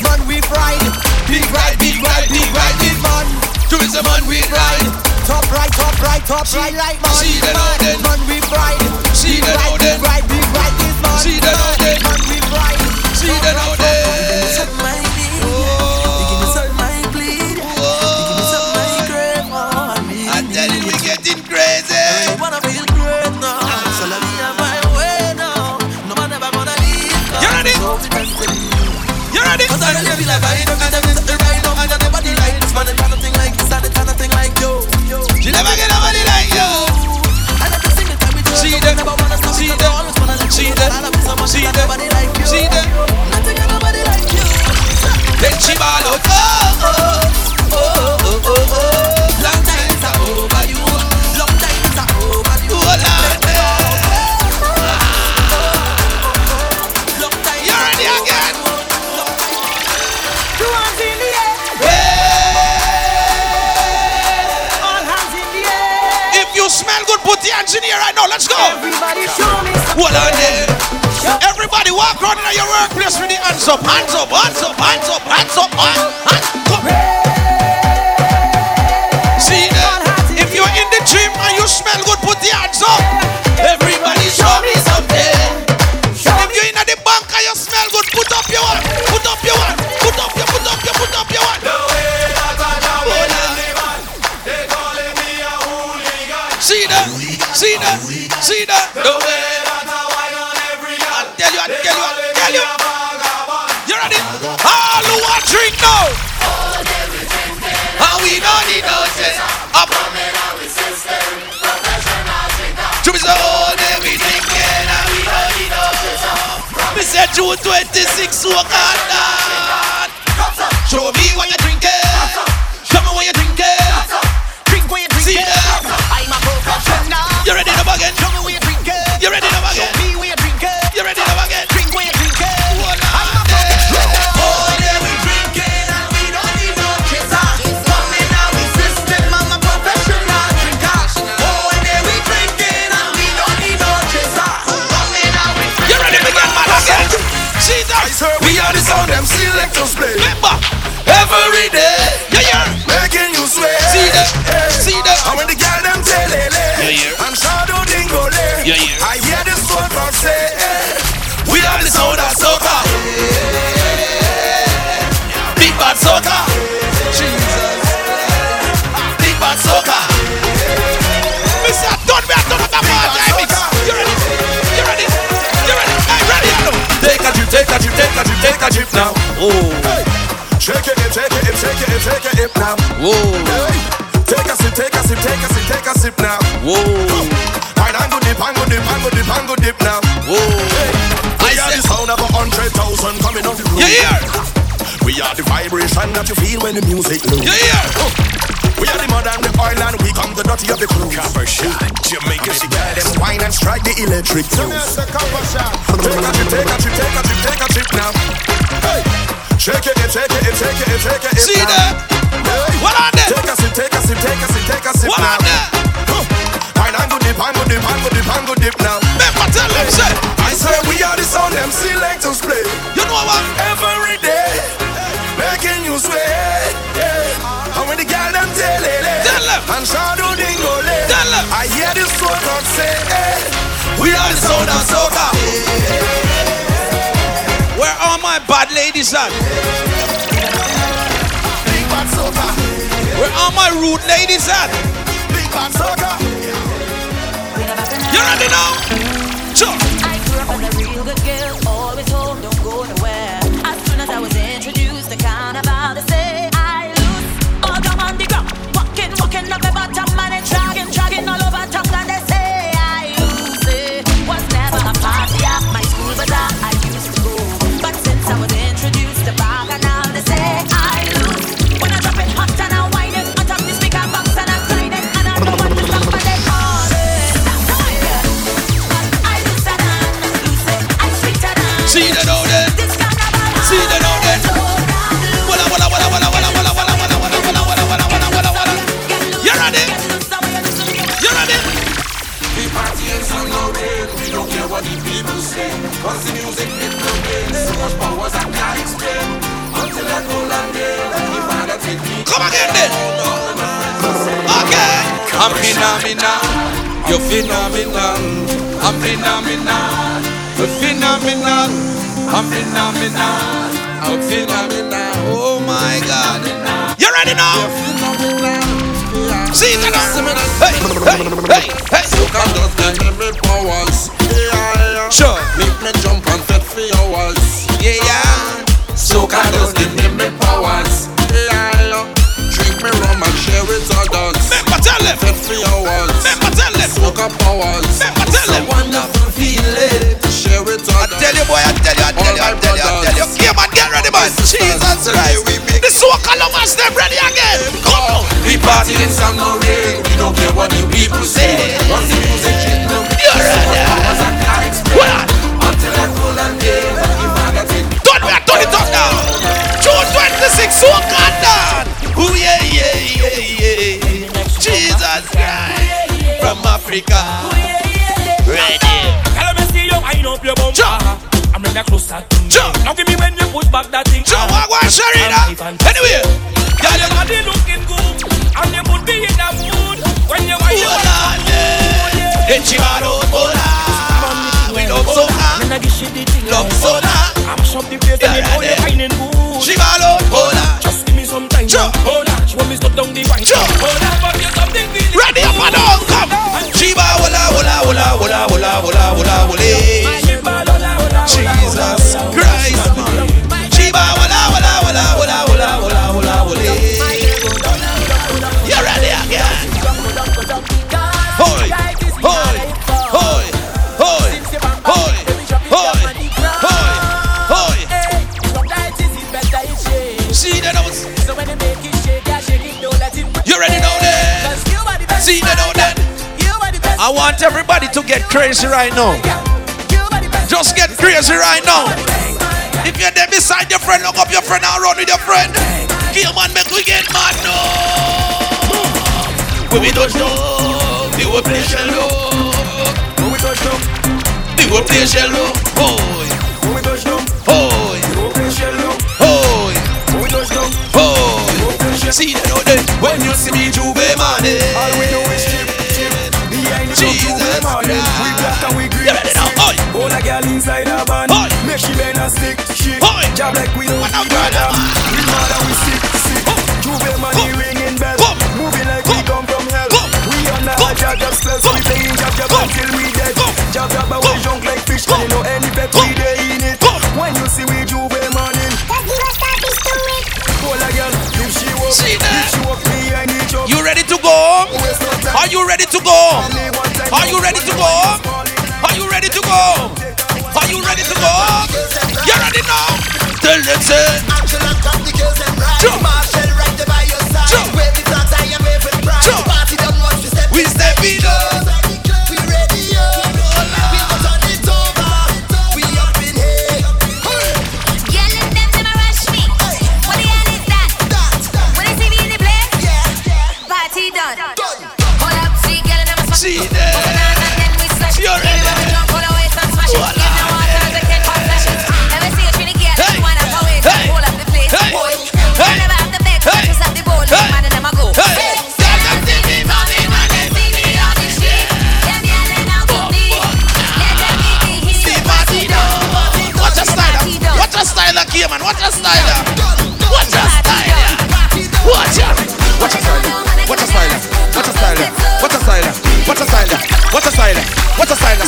S3: man we ride. Big ride, big ride, big ride. This man,
S1: Do it, the man we ride.
S3: top right, top right, top right. Like man,
S1: See them
S3: man, man we ride.
S1: See
S3: Big
S1: them now
S3: ride,
S13: a
S4: trip, take a trip now.
S1: Oh.
S4: Hey. Shake it, shake it, shake it, shake it, hip now.
S1: Whoa.
S4: Hey. Take a sip, take a sip, take a sip, take a sip now.
S1: Whoa.
S4: Pine and go dip, and go dip, and go dip, and go dip now.
S1: Whoa.
S4: We
S1: I
S4: are
S1: said-
S4: the sound of a hundred thousand coming off the room.
S1: You hear?
S4: We are the vibration that you feel when the music low.
S1: You hear?
S4: We are the mud and the oil and we come the dirty of the crew.
S10: Copper shot, Jamaica
S4: She got them wine and strike the electric fuse. Take a trip, take a trip, take a trip, take a trip now. Hey. Shake it, shake it, shake it, shake it.
S1: See that?
S4: Hey.
S1: What on there?
S4: Take a sip, take a sip, take a sip, take a sip
S1: What
S4: now.
S1: on there?
S4: Pine and go dip, and go dip, and go dip, and go dip now.
S1: Remember, tell them, say.
S4: I swear we are the sound them selectors play
S1: You know what?
S4: every sound soca.
S1: Where are my bad ladies at?
S4: Big bad soca,
S1: Where are my rude ladies at?
S4: big bad soca.
S1: You ready now? Sure. Come again then. Okay. I'm phenomenal. You're phenomenal. I'm phenomenal. You're phenomenal. I'm phenomenal. I'm phenomenal. Oh my God. You ready now? See now? Hey, hey, hey, hey.
S14: Soca does give me powers. Yeah,
S1: ready, man. Jesus Christ. The soca lovers, them ready again. Come on.
S14: We party in some no rain. We don't care what the people say. Once the music hit the
S1: You're ready.
S14: powers I.
S1: What?
S14: Until I pull and day. If I gotta take
S1: Turn me, turn it up now. June 26, soca done. Ooh, yeah, yeah, yeah, yeah. Jesus Christ. From Africa. Ready.
S5: Girl, me see you wind up your bumper. I'm in the closer to me. Now give me when you push back that thing.
S1: Joe, what, what, Sharina? Anyway.
S5: Girl, your body looking good, and you would be in the mood when you wind up.
S1: Hola, yeah. Enchilado, hola. We love soca.
S5: Me nah give shit the thing.
S1: Love soca.
S5: I'm shop the place and you know you're whining good.
S1: Shibalo, hola.
S5: Just give me some time.
S1: Sure.
S5: Hold on, show me stop down the wine.
S1: Sure. I want everybody to get crazy right now. Just get crazy right now. If you're there beside your friend, look up your friend and run with your friend. Kill man, make we get mad no. When we touch down, we will play shallow. When we touch down, we will play shallow. Boy. When we touch down, boy. We will play shallow. Boy. When we touch down, boy. See that out there. When you see me, Juve man. All we do is Jesus Christ. We black and we green. You ready now? Oi.
S4: Hold a girl inside a van. Make she bend and stick. Shit. Job like we don't need brother. We mad and we sick.
S1: Say.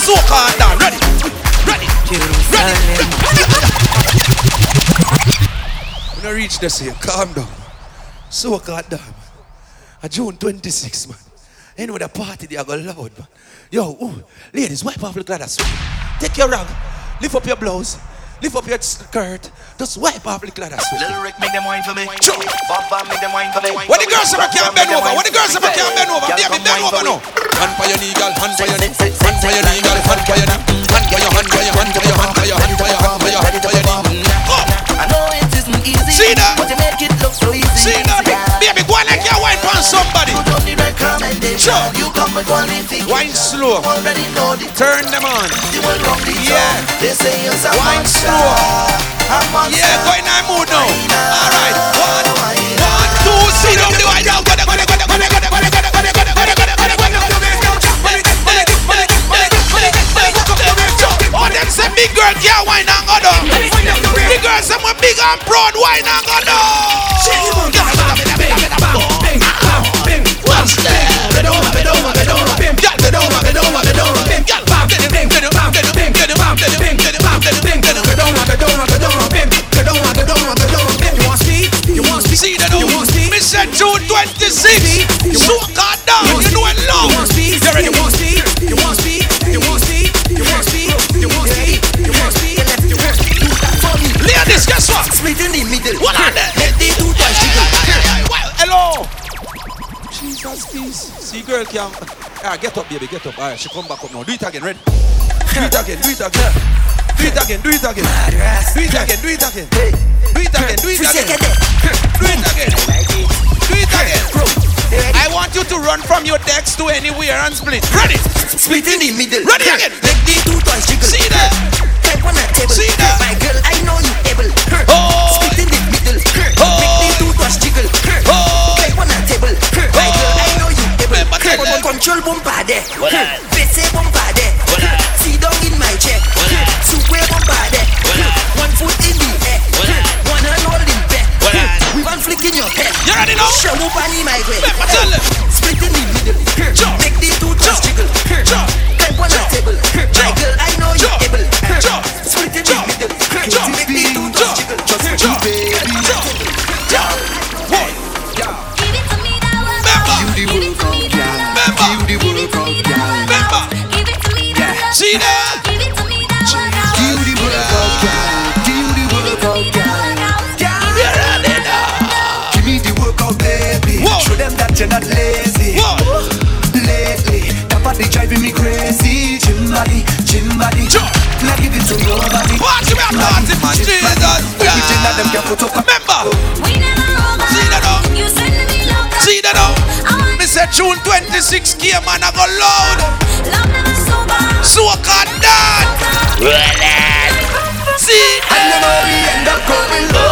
S1: So calm down. Ready. Ready. Ready. When I reach this here, calm down. So calm down. A June 26, man. Know the party they are going loud, man. Yo, ooh, ladies, wipe off the glass. Take your rag, lift up your blouse, lift up your skirt, just wipe off the glass.
S3: Little Rick, make them wine for me. Bob Bob, make them wine for me.
S1: When the girls ever can't bend over, when the girls ever can't bend over, baby, bend over now. Hand for your knee, girl, hand for your knee, hand for your knee, girl, hand for your knee, hand for your hand for your hand for your hand for your hand for your hand for your hand for your
S3: easy.
S1: See that?
S3: But you make it look so easy.
S1: See that? Baby, go on like your wine pan somebody.
S3: You don't need recommendation.
S1: Sure.
S3: You come with qualification.
S1: Wine slow.
S3: Already know the
S1: Turn them on.
S3: You will come the
S1: Yeah.
S3: They say you're a
S1: Wine
S3: monster.
S1: slow.
S3: A monster.
S1: Yeah, go in that mood now. All right. One, one, two, see them do I now. Go go go go go go go go go. Oh, them say big girl can't wine and go down. The girl say my big and broad wine and go down. Can ah, get up, baby, get up. All right, she come back up now. Do it again, ready? Do it again, do it again. Do it again, do it again. Do it again, do it again. Do it again, do it again. Do it again. Do it again. I want you to run from your decks to anywhere and split. Ready?
S3: Split in the middle.
S1: Ready again.
S3: Let the two touch jiggle.
S1: See that?
S3: Take one at table.
S1: See that?
S3: My girl, I know you able.
S1: Oh.
S3: Control
S1: bombarde
S3: Bese bombarde See down in my check Super bombarde One foot in the air. One hand holding back We want flick in your head.
S1: You already know
S3: Show nobody my way Split in the middle. Make the two toes jiggle. Climb on the table. My girl I know
S1: you're
S3: able. Split in the middle. Make the two toes jiggle.
S1: Just keep it Tina. Give it to me the workout. Give the workout.
S4: Give me the workout, baby. Show them that you're not lazy.
S1: What Lately, that body driving me crazy. Gym body, gym body.
S4: Sure. Now give it to nobody. Watch me, I'm not in my Jesus. Everything that them can put up. Remember. Say June 26 K man I go loud. So I can dance.
S1: See. And you know we end up going low,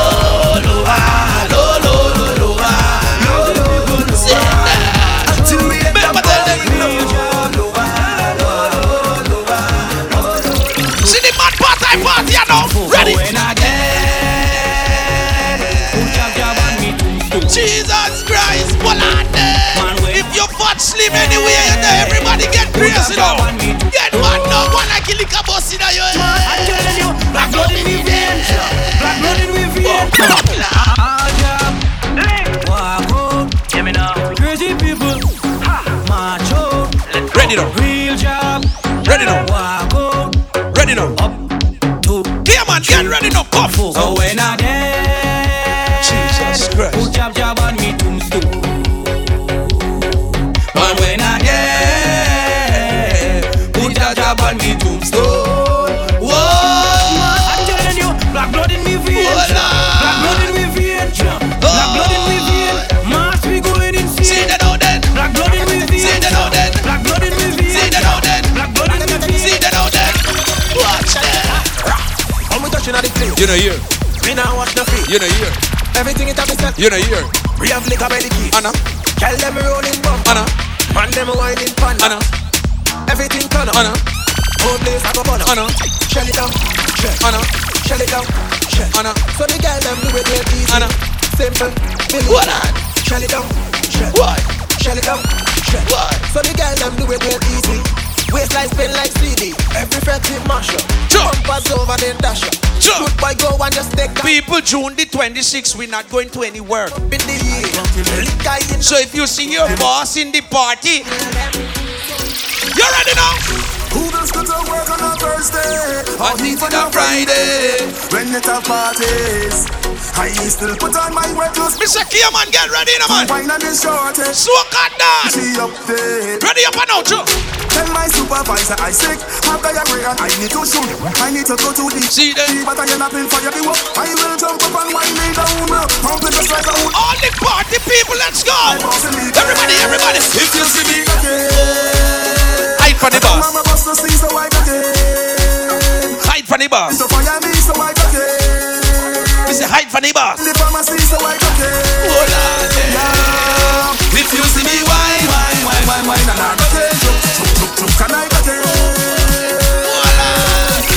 S1: get crazy now. Get mad now, one like a liquor bus in your head.
S4: I'm telling you, black blood in me veins, black blood in me veins. Oh, Walk home, hear me now. Crazy people, macho,
S1: Ready now.
S4: real job.
S1: Ready now.
S4: Walk home,
S1: Ready now. Yeah man, get ready now. Come.
S4: so when I there, You
S1: know here.
S3: me now watch the feet.
S1: You know here.
S3: Everything it have is set.
S1: You know here.
S3: We have liquor by the key.
S1: Anna.
S3: Tell them rolling bump.
S1: Anna.
S3: Man them whining pan.
S1: Anna.
S3: Everything turn up.
S1: Anna.
S3: Whole place I go burn up.
S1: Anna.
S3: Shell it down. Shell.
S1: Anna.
S3: Shell it down. Shell.
S1: Anna.
S3: So the girl them do it real easy.
S1: Anna.
S3: Simple. Believe.
S1: What on?
S3: Shell it down. Shell.
S1: What?
S3: Shell it down. Shell.
S1: What?
S3: So the girl them do it real easy. Waistline spin like CD. Every fret it mash up.
S1: Sure.
S3: Bumpers over then dash up.
S1: Sure.
S3: Good boy go and just take that.
S1: People, June the 26th, we're not going to anywhere.
S3: in the year. Liquor in
S1: So if you see your boss in the party, you ready now?
S4: Who does go to work on a Thursday?
S1: On it on a Friday.
S4: When it have parties, I still put on my work clothes.
S1: Mr. Kierman, get ready now, man.
S4: Wine and the shortest.
S1: So cut down.
S4: She up there.
S1: Ready up and out, Joe.
S4: Tell my supervisor I sick. Have diarrhea and I need to shoot. I need to go to the
S1: See them?
S4: But I end up in fire the work. I will jump up and wind me down. Pump it just like a wood.
S1: All the party people, let's go. Everybody, everybody.
S4: If you see me
S1: Hide for the boss.
S4: Mama bust the sleeves so I again.
S1: Hide for the boss.
S4: So fire me so I again.
S1: We say hide for the boss.
S4: The pharmacy so I again.
S1: Hold on.
S4: Yeah. If you see me wine, wine, wine, wine, wine, and I again. Chup, chup, chup, I?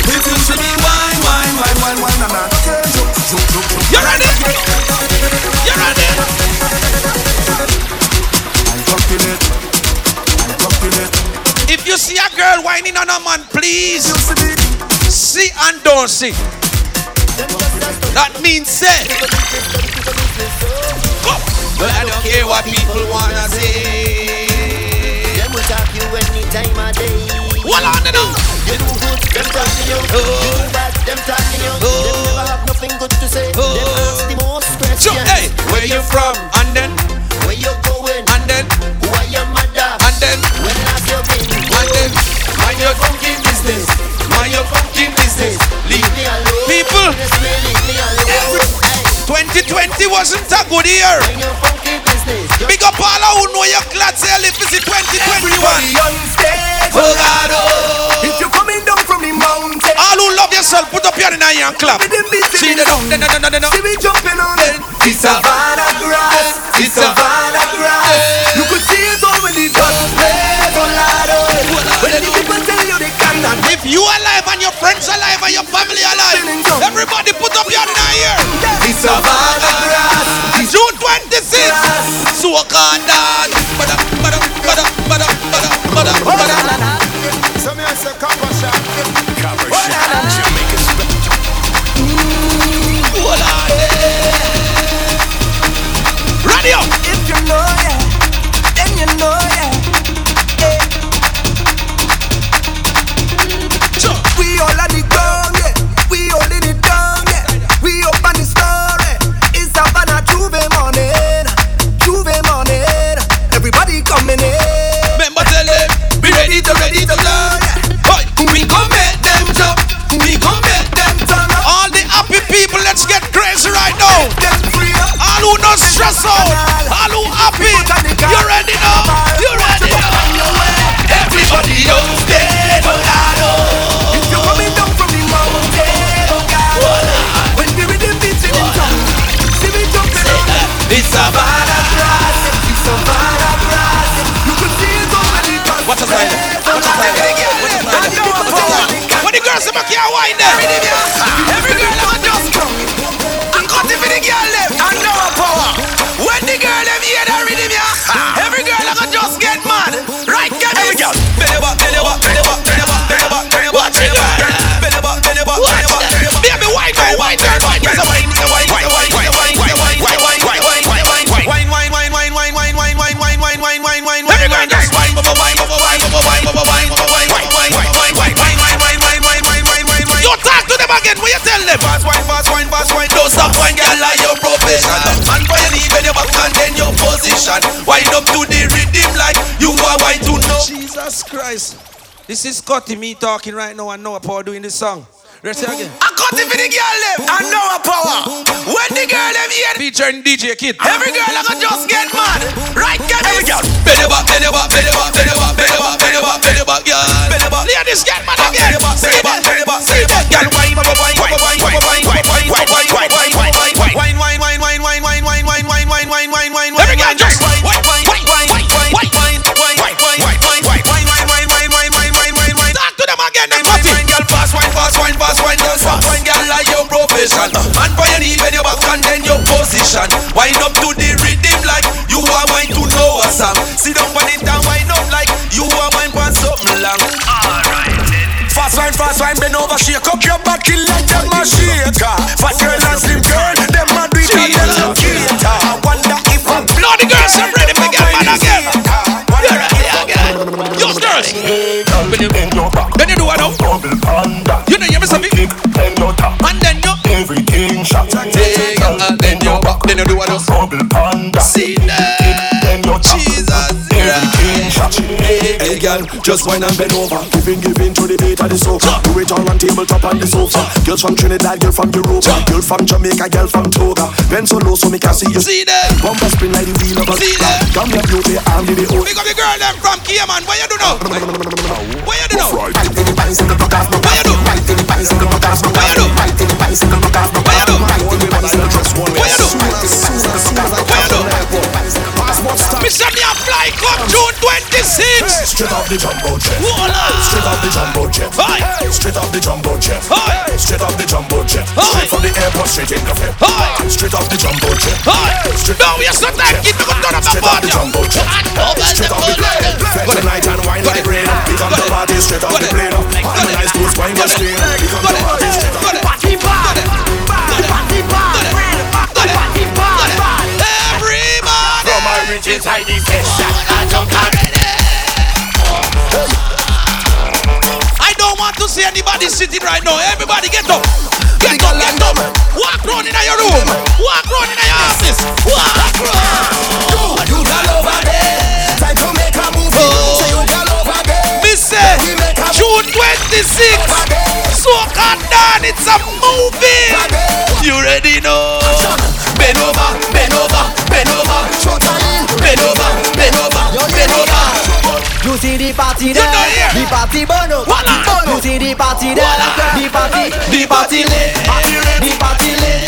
S4: If you see me wine, wine, wine, wine, wine, and I chup.
S1: You ready? You ready?
S4: I'm it. I'm it.
S1: If you see a girl whining on a man, please
S4: see
S1: and don't see. That means say. Oh, Go. Well, I don't care what people wanna say.
S7: Time of day.
S1: What on the now?
S7: You do good, them talking you. Oh. You do bad, them talking you. Oh. Them never have nothing good to say. Oh. Them ask the most
S1: So,
S7: questions.
S1: hey, where you from? And then,
S7: Where you going?
S1: and then,
S7: Who are your mother?
S1: and then,
S7: When last you been?
S1: and then. Mind your funky business. Mind your funky business. Leave
S7: Leave me alone.
S1: people. 2020 wasn't a good year.
S7: mind your funky business.
S1: Big up all who know your glad say live is 2021.
S4: on stage.
S1: Oh God, oh.
S4: If you're coming down from the mountain,
S1: All who love yourself, put up your hand and clap.
S4: with them beats
S1: See the
S4: the
S1: down, no, no, no, no, no.
S4: See me jumping on it.
S1: It's a
S4: Savannah grass. It's Savannah grass. You could see it all when the dust plays on Lado. When the people tell you they cannot.
S1: If you alive and your friends alive and your family alive, everybody put up your hand in here.
S4: It's Savannah grass.
S1: June 26th, so God
S4: What the
S1: girls in my car there. Position. Wind up to the rhythm like you are wine to know. Jesus Christ. This is Scotty, me talking right now, and Noah Power doing this song. Let's say again. I cut it for the girl them, and Noah Power. When the girl them hear featuring DJ Kid, every girl I can just get mad. Right, get every girl. Bend it back, bend it back, bend it back, bend it back, bend it back, bend it back, bend it back, girl. Bend it back. Ladies get mad again. Bend it back, bend it back, bend it back, see that girl. Wine, wine, wine, wine, wine, wine, wine, wine, wine, wine, wine, wine, wine, wine, wine, wine, wine, wine, wine, wine, girl, fast wine, girl, like your profession. And for your knee, bend your back and then your position. Wind up to the rhythm like you are wine to know a song. Sit down on it and wind up like you are wine for something long. Alright.
S14: Fast wine, fast wine, bend over, shake up your body like them a shaker. Fat girl and slim girl, them a do it and them no cater. I wonder if I'm
S1: bloody girls are ready to get mad again. You're ready again. Yo, girls. When you bend your back, when you do what now? kick, then you
S4: tap.
S1: And then you
S4: everything shot.
S1: Then you back, then you do a just
S4: bubble panda.
S1: See
S4: then you
S1: tap.
S4: Everything shot.
S14: Hey girl, just wine and bend over Giving, giving to the beat of the soca Do it all on tabletop on the sofa Girls from Trinidad, girl from Europa Girl from Jamaica, girl from Toga Bend so low so me can see you
S1: See them.
S14: Bumper spin like the wheel of a
S1: See them.
S14: Come here beauty, I'm the old
S1: Pick up the girl them from Cayman. What you do now? What you do now?
S14: Right in the bicycle, buck off,
S1: What you do?
S14: Right in the bicycle, buck off,
S1: What you do?
S14: Right in the bicycle, buck off, buck
S1: What you do?
S14: Right in the bicycle, just one
S1: What you do? What you do?
S14: Passport stamp
S1: Mission me a fly come June 26.
S4: Straight off the jumbo jet. Straight off the jumbo jet. Straight off the jumbo jet. Straight off the jumbo jet. Straight from the airport, straight in the fair. Straight off the jumbo jet.
S1: No, you're so that kid. Don't turn up the
S4: the
S1: body.
S4: Straight off the plane. Fetch a night and wine like rain. Become the party straight off the plane. Harmonize to spine your strain. Become the party
S1: Everybody.
S4: From my riches, I shot. I
S1: don't want to see anybody sitting right now. Everybody get up. Get up, get up. Walk round in your room. Walk round in your office. Walk round.
S14: You girl over there Time to make a movie Say you girl over there
S1: say, June 26th. Soca Dawn, it's a movie. You ready now? Bend over, bend over, bend over. Bend over, bend over, bend over.
S15: You see the party there, the party burn up. You see the party there, the party,
S1: the party lit,
S15: the party lit,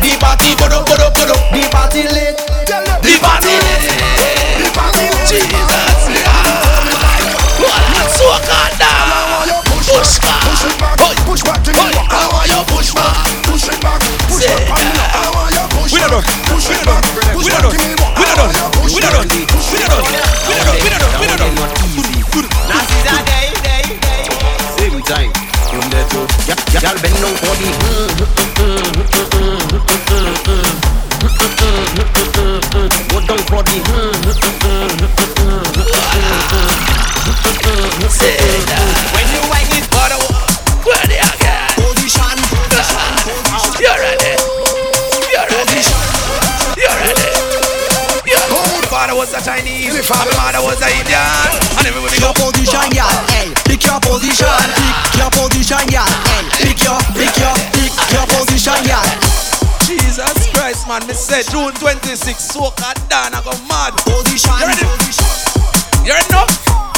S1: the party burn up, burn
S15: up, burn up,
S1: the party lit, the party lit, the
S4: party lit. Jesus,
S1: yeah. So hard now, push back,
S4: push back, push back. I want your push back,
S1: push back,
S4: push back.
S1: We
S4: don't
S1: know.
S4: We
S1: don't
S4: know.
S1: We don't know. We don't know. We don't run. We don't run. We don't run. We don't run. We don't run.
S15: Now see that day, day, day.
S16: Same time. From the two. Yep, yep. Y'all bend down for me. Go down for the.
S1: Chinese, my mother was a Indian, and everybody go.
S15: your position, yeah. Hey, pick your position, pick your position, yeah. Hey, pick your, pick your, pick your position, yeah.
S1: Jesus Christ, man, me say June 26, soca down, I go mad.
S15: Position,
S1: You ready?
S15: position,
S1: You ready now?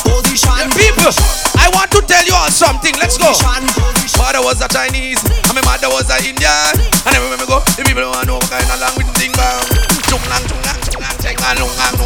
S15: position,
S1: Yeah, people, I want to tell you all something. Let's go.
S15: position.
S1: Father was a Chinese, and my mother was a Indian. And when we go, the people don't know what kind of language ding bang. Chung lang, chung lang, chung lang, cheng lang, lang,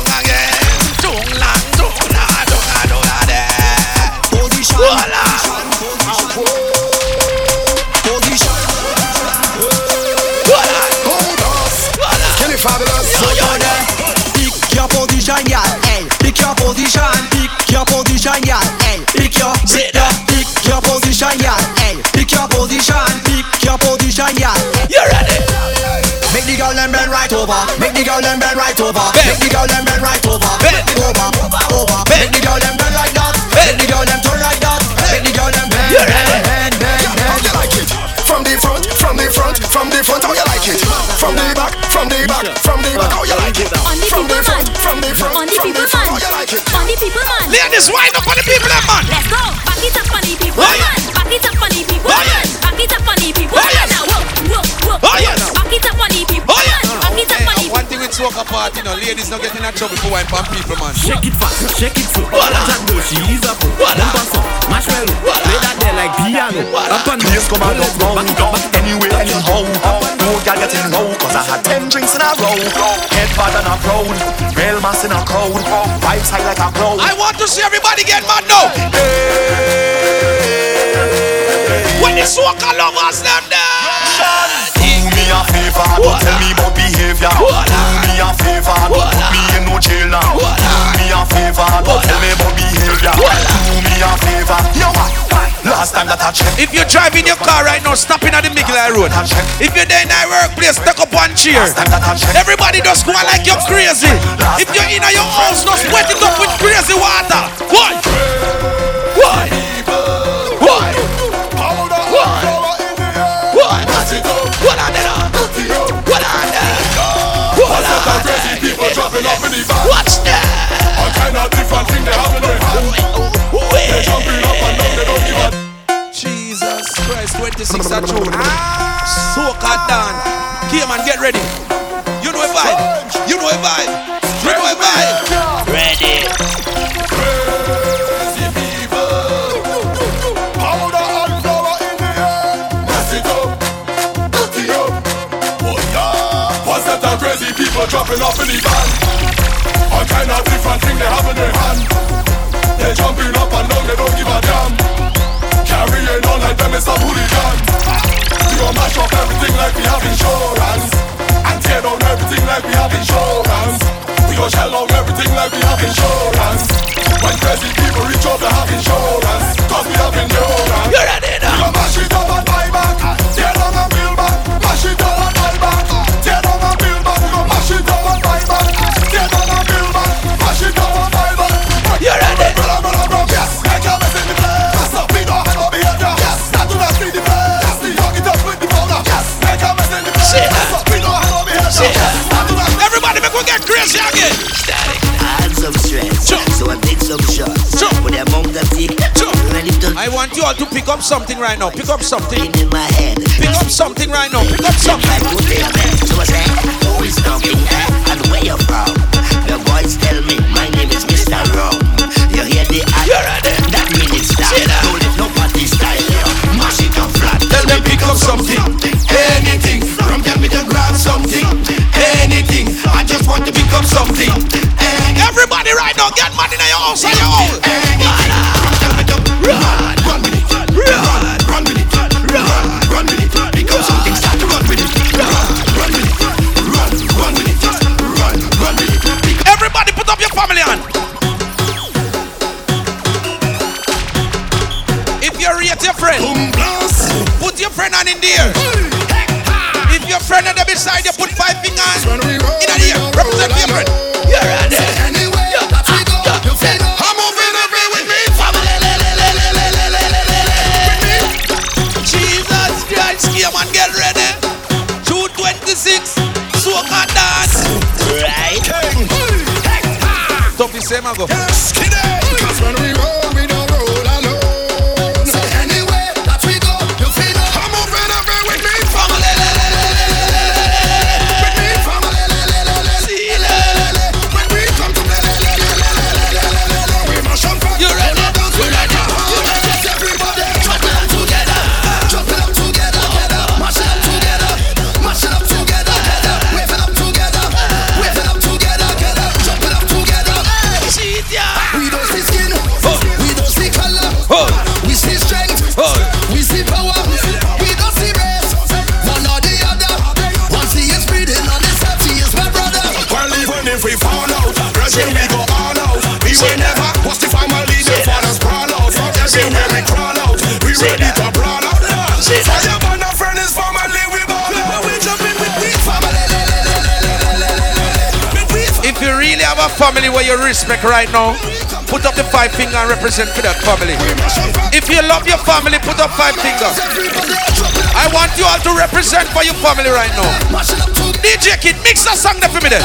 S15: the girl them bend right over. Bend over, over. Make the girl them bend like that. Make the girl them turn like that. Make the girl them bend, bend, bend, bend,
S7: How you like it? From the front, from the front, from the front, how you like it? From the back, from the back, from the back, how you like it? From the
S17: people
S7: front,
S17: man.
S7: from the front, from the front, how you like it?
S17: On the people man.
S1: Ladies, wind up on the people, man. Party, you know, ladies not getting in trouble for wine pump people, man.
S18: Shake it fast, shake it slow. Jack do she ease up. Bumper song, marshmallow. Play that there like piano. Up and
S7: Please come on, let's roll. Anyway, anyhow. No girl getting low, cause I had ten drinks in a row. Head bad and a proud. Real mass in a crowd. Vibes high like a cloud.
S1: I want to see everybody get mad now. When the soca lovers them there.
S7: Favor, don't tell me about behavior. Do me a favor, don't put me in no jail now. Do me a favor, don't tell me about behavior. Do me a favor. Last time that I checked.
S1: If you're driving your car right now, stop in at the middle of the road. If you're there in a workplace, stuck up one chair. Everybody just go like you're crazy. If you're in your house, just wet it up with crazy water. Why? Why?
S4: In the van.
S1: Watch that.
S4: All kind of different thing they have in their hand. Oh, they jumping up and down, they don't give a
S1: Jesus Christ, 26 at June. Ah, Soca Dan. Come on, get ready. You know a vibe. You know a vibe. You know a vibe. Ready.
S4: powder and flour in the air. Mess it up, dirty up. Oh yeah. What's that crazy people dropping off in the van? All kind of different thing they have in their hand. They jumping up and down, they don't give a damn. Carrying on like them is a hooligan. We gon' mash up everything like we have insurance. And tear down everything like we have insurance. We gon' shell out everything like we have insurance. When crazy people reach out, they have insurance. Cause we have endurance.
S1: You're ready now.
S4: We gon' mash it up and buy back.
S1: Everybody make we get crazy again.
S19: I had some stress, so I take some shots. But the amount of tea, ready to
S1: I want you all to pick up something right now. Pick up something.
S19: in my head.
S1: Pick up something right now. Pick up something.
S19: So I say, who is talking and where you from? The voice tell me my name is Mr. Rum. You hear the act?
S1: You're ready.
S19: That it's time. Don't let nobody style you. Mash it up flat.
S4: Tell them pick up something, want to up something.
S1: Everybody right now, get money in your house and your own.
S4: Run, run with it, run, run with it, run, run with it. Up something, start to run with it. Run, run with it, run, run with it, run, run with it.
S1: Everybody put up your family on. If you rate your friend, put your friend on in there. If your friend on the beside you, put five fingers in the air. Same, I go.
S4: Cause family
S1: where you respect right now, put up the five finger and represent for that family. If you love your family, put up five fingers. I want you all to represent for your family right now. DJ Kid, mix a song there for me there.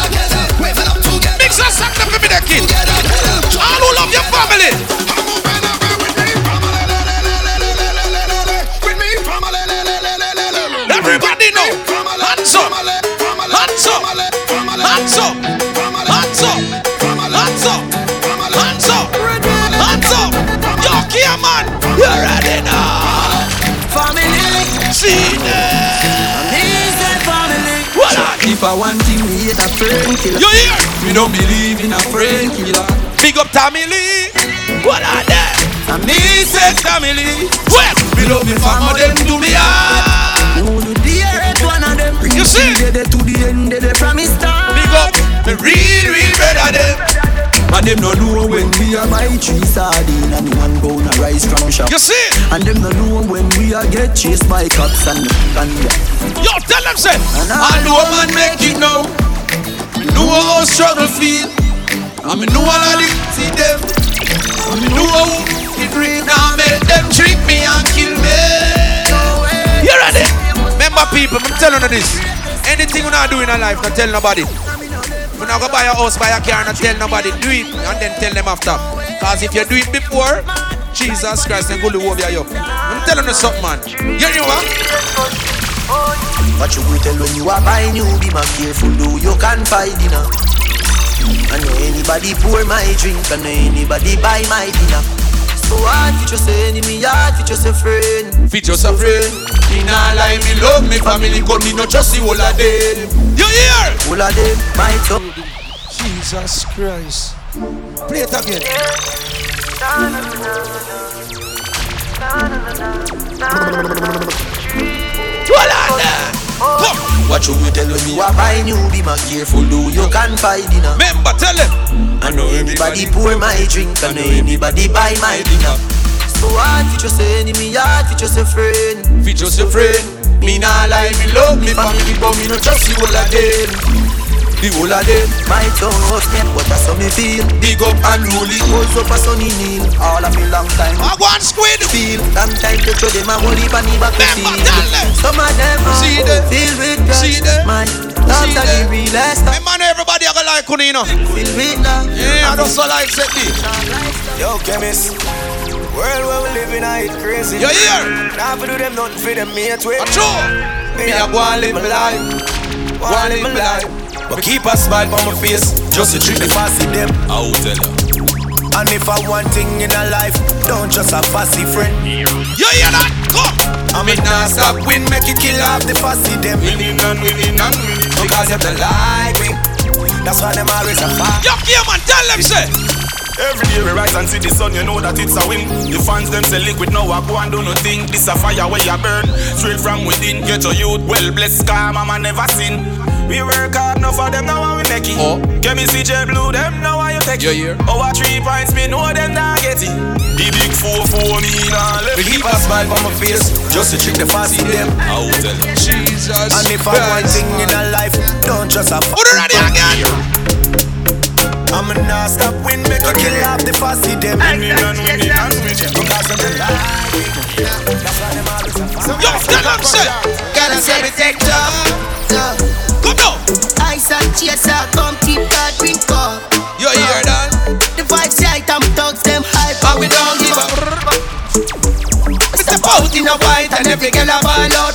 S1: Mix a song there for me there, kid. All who love your family. Everybody know. Hands up. Hands up. Hands up.
S14: I want thing, we hate a friend killer.
S1: You hear?
S14: We don't believe in a friend killer.
S1: Big up Tommy Lee. What are that?
S14: And me
S1: say Tommy Lee. Well, me love me ah. family, them do me hard.
S14: Who do one of them?
S1: You see? Them
S14: no know when we are buy three sardine and one bone of rice from shop.
S1: You see?
S14: And them no know when we are get chased by cops and and
S1: Yo, tell them say.
S14: And
S1: I know man make it now. Me know how struggle feel. And me know all of the see them. And me know how it real now make them trick me and kill me. You ready? Remember people, I'm telling you this. Anything you not do in a life, not tell nobody. You not go buy a house, buy a car, not tell nobody. Do it and then tell them after. Cause if you do it before, Jesus Christ, then go to over you. I'm telling you something, man. You know what?
S7: What you will tell when you are buying you be my careful do you can find dinner. I know anybody pour my drink, I know anybody buy my dinner. So hard for just enemy, hard for just a friend.
S1: Fit just a friend. Me nah lie, me love me family, but me no just see all of them. You hear?
S7: All of them, my tongue.
S1: Jesus Christ. Play it again.
S7: What you will tell when you are buying you be my careful do you can find dinner.
S1: Remember, tell him
S7: I know anybody pour my drink, I know anybody buy my dinner. So hard for just enemy, hard for just a friend.
S1: Fit just a friend.
S7: Me nah lie, me love me family, but me no trust you of them. The whole of them. My tongue rough What I saw me feel. Big up and rolling, also for sunny kneel. All of me long time.
S1: I want squid.
S7: Feel, long time to show them a whole heap of me back to feel. Some of them are
S1: See them.
S7: feel with drugs.
S1: See them.
S7: My
S1: See
S7: dogs are the
S1: them.
S7: realest.
S1: Hey man, everybody I go like Kunino.
S7: Feel with love.
S1: Yeah, I just so like set me.
S3: Yo, chemist. World where we living, I it crazy.
S1: You hear?
S3: Now for do them nothing for them mate with.
S1: True.
S3: Me a go and live my life. Go and live my life. But keep a smile on my face. Just to treat the fussy them.
S1: I'll tell you.
S3: And if I want thing in a life, don't just a fussy friend.
S1: You hear that? Go.
S3: I mean, now stop win, make it kill off the fussy them. Winning and winning and winning. Because you have to like me. That's why them always a fight.
S1: Yo, yeah, man, tell them say.
S4: Every day we rise and see the sun, you know that it's a win. The fans them say liquid, now I go and do nothing. This a fire where you burn, straight from within. Get your youth well blessed, car mama never sin. We work hard, enough for them now and we make it.
S1: Oh.
S4: Get me CJ Blue, them now and you take
S1: You
S4: it.
S1: hear?
S4: Our oh, three points, me know them not get it. The big four four me nah left.
S3: We keep a smile on my face, just to trick the fussy them.
S1: I'll tell you. Jesus.
S3: And if I want thing in a life, don't just a
S1: Put it ready again.
S3: I'm not stop win, make a kill off the fussy them.
S4: Winning and winning and winning.
S3: Because of the life. That's why them always a fight.
S1: Yo, tell them say.
S7: Gotta say me take time.
S1: Come now.
S7: Ice and chaser, come keep that drink up.
S1: You hear that?
S7: The vibes tight and thugs them hype
S1: And we don't give up.
S7: Step out in a white and every girl a ball out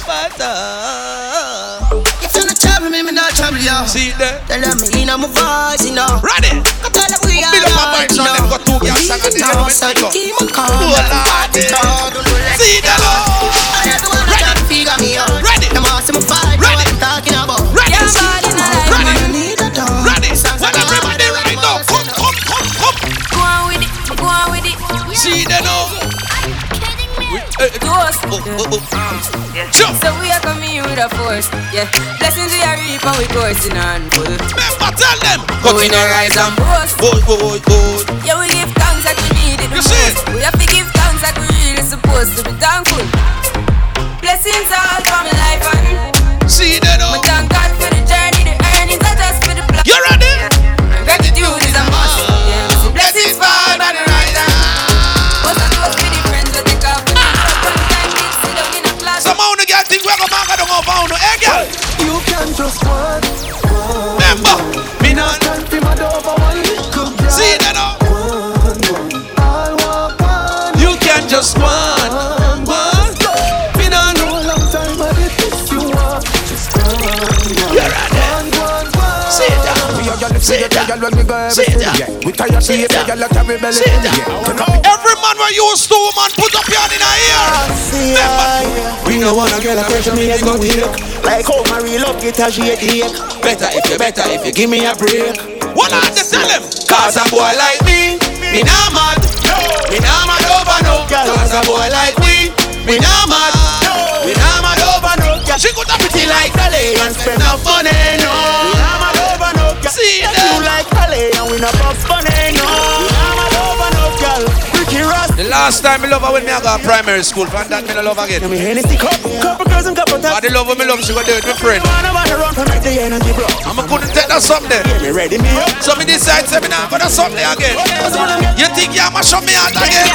S7: not trouble.
S1: See there?
S7: Tell them me in my voice, you know.
S1: Ready?
S7: I tell them we are
S1: Build up a
S7: right,
S1: mind,
S7: you
S1: so
S7: know.
S1: them got two girls and then
S7: Now,
S1: they
S7: so
S1: make
S7: the
S1: go.
S7: team will come.
S1: Oh, Lord, yeah. See the Lord.
S7: And everyone a try to figure me out.
S1: Ready?
S7: Them all see me fight, know what I'm talking about.
S1: Ready?
S7: Yeah, bad in a life,
S1: Ready?
S7: man, I need a dog.
S1: Ready?
S7: Songs
S1: When
S7: are
S1: everybody
S7: hard,
S1: right now, come, come, come, come.
S9: Go on with it, go on with it.
S1: See the now. Eh, eh.
S9: Ghost. Oh, oh, oh.
S1: Ah, Jump.
S9: So we are coming here with a force, yeah. Blessings we are reap and we coursing on full.
S1: Remember, tell them.
S9: Go in a rise and boast.
S1: Boy, boy, boy.
S9: Yeah, we give thanks like we need it the
S1: You see?
S9: We have to give thanks like we really supposed to be thankful. Blessings all for my life and
S1: gonna girl,
S14: when we go everything. Yeah. We tired see it, girl, carry belly.
S1: Sit down. Every man where you to man, put up your hand in a ear. Remember.
S14: We no wanna get a pressure, me ain't go take. Like how my real love get a shake, ache.
S1: Better if you better if you give me a break. What I just tell him?
S14: Cause a boy like me,
S1: Me nah mad.
S14: me nah mad over no girl. Cause a boy like me,
S1: Me nah mad.
S14: me nah mad over no girl.
S1: She could have
S14: Pretty like Dolly and spend no money, no. Dolly and we not box money, no. We nah mad over no girl. Ricky Ross.
S1: The last time me love her when me I got primary school, from that me no love again.
S14: Me Hennessy cup, couple girls and couple
S1: But
S14: taps.
S1: the love when me love, she go do it with friend.
S14: I wanna run from right the energy block.
S1: I'ma couldn't take that something.
S14: Me ready, me up.
S1: So me decide say me now gonna something again. You think you mash up me out again?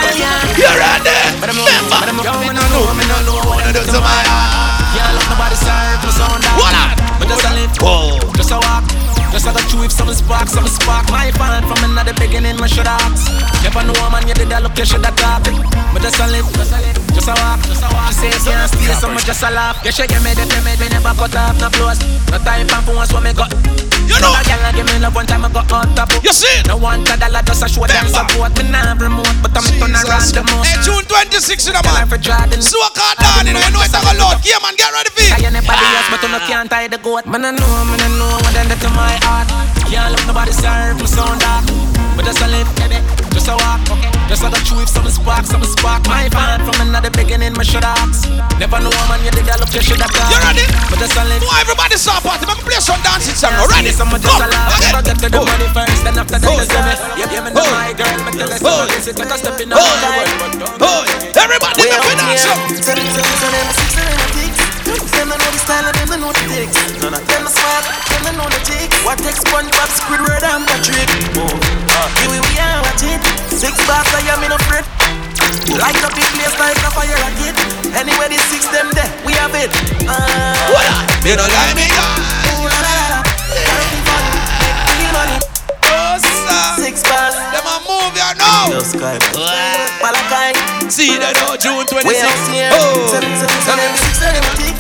S1: You're right there. Remember.
S5: Yo, me no know, me no know what
S1: Wanna do to my heart.
S5: Can't let nobody serve me sound that.
S1: What on?
S5: But just a live, just a walk. Just a go through if some spark, some spark. My fan from another beginning, me should ask. Never know man, you did a look, you should have talk. But just a live, just a live, just a walk. She say can't steal, so me just a laugh. You should give me the payment, me never cut off, no close. No time for once when me got.
S1: You know.
S5: Girl give me love one time I got out top.
S1: You see?
S5: No one to dollar just a show them support. Me nah remote, but I'm turn around the most.
S1: Hey, June 26 in the
S5: I
S1: man. So I can't down, you know, you know it's a load. Yeah, man, get ready for
S5: I
S1: it.
S5: anybody else, but you no ah. can't tie the goat. Man, I know, man, I know what that to my heart. Can't let nobody serve me sound that. But just a live, baby, just a walk. Just a go through if some spark, some spark. My fan from another beginning, me should ask. Never know, man, you did that you should have
S1: You ready?
S5: But just a live.
S1: No, everybody start party. Let me play some dancing song.
S5: Can't
S1: Ready?
S5: see Someone just a laugh.
S1: Again.
S5: Never get to the money first, then after that, you see me. Yeah, yeah, me know
S1: Hold.
S5: my girl, but tell us
S1: Hold.
S5: someone this is like a step in the
S1: Hold.
S5: world.
S1: Everybody, make me dance
S3: Them know the style and them know the takes. None of them smart, them know the tick. What takes SpongeBob, Squidward and Patrick? Here we are, watch it. Six bars, I am in a fret. Light up the place like a fire rocket. Anywhere the six them there, we have it. Uh,
S1: What up? You don't like me, God.
S3: ooh, la, la, la. Fun, make money.
S1: Oh.
S3: Six bars.
S1: Them a move, you.
S3: No sky. Malachi.
S1: See that now, June
S3: We
S1: 26. Oh.
S3: Seven, seven, seven, six, seven, six.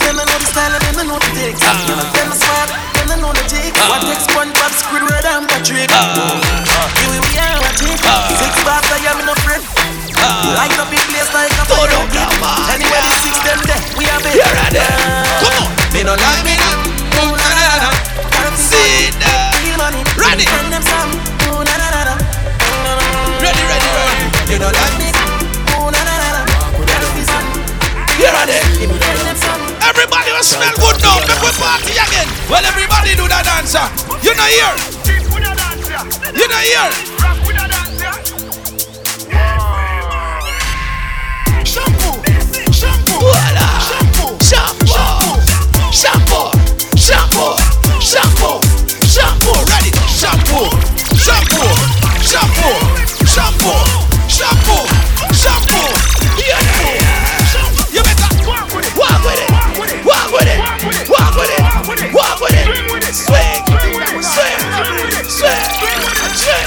S3: Them know the style and them know the takes. None of them smart, them know the tick. What takes SpongeBob, Squidward and Patrick? Ah. Ah. Here we are, it. Ah. Six bars, I am in a friend. Light up the place like a fire. Anywhere the six them there, we have it.
S1: You're right there. Come on. Me no like me, nah. Ooh, na, na, na. See that.
S3: Real money.
S1: Ready.
S3: Send them some. Ooh, na, na, na, na.
S1: Ready, ready, ready. You like me?
S3: Ooh, na, na, na, na. Gotta be some.
S1: You ready?
S3: Send them some.
S1: Everybody will smell good now. Make we party again. Well, everybody do that dancer. Ah. You know here. You know here.
S3: Shampoo. Shampoo. Shampoo.
S1: Shampoo. Shampoo. Shampoo. Shampoo. Shampoo. Ready? Shampoo. Shampoo. Shampoo. Shampoo. Shampoo. Shampoo. Yeah. You better walk with it. Walk with it. Walk with it. Walk with it. Walk with it. Swing. Swing. Swing. Swing.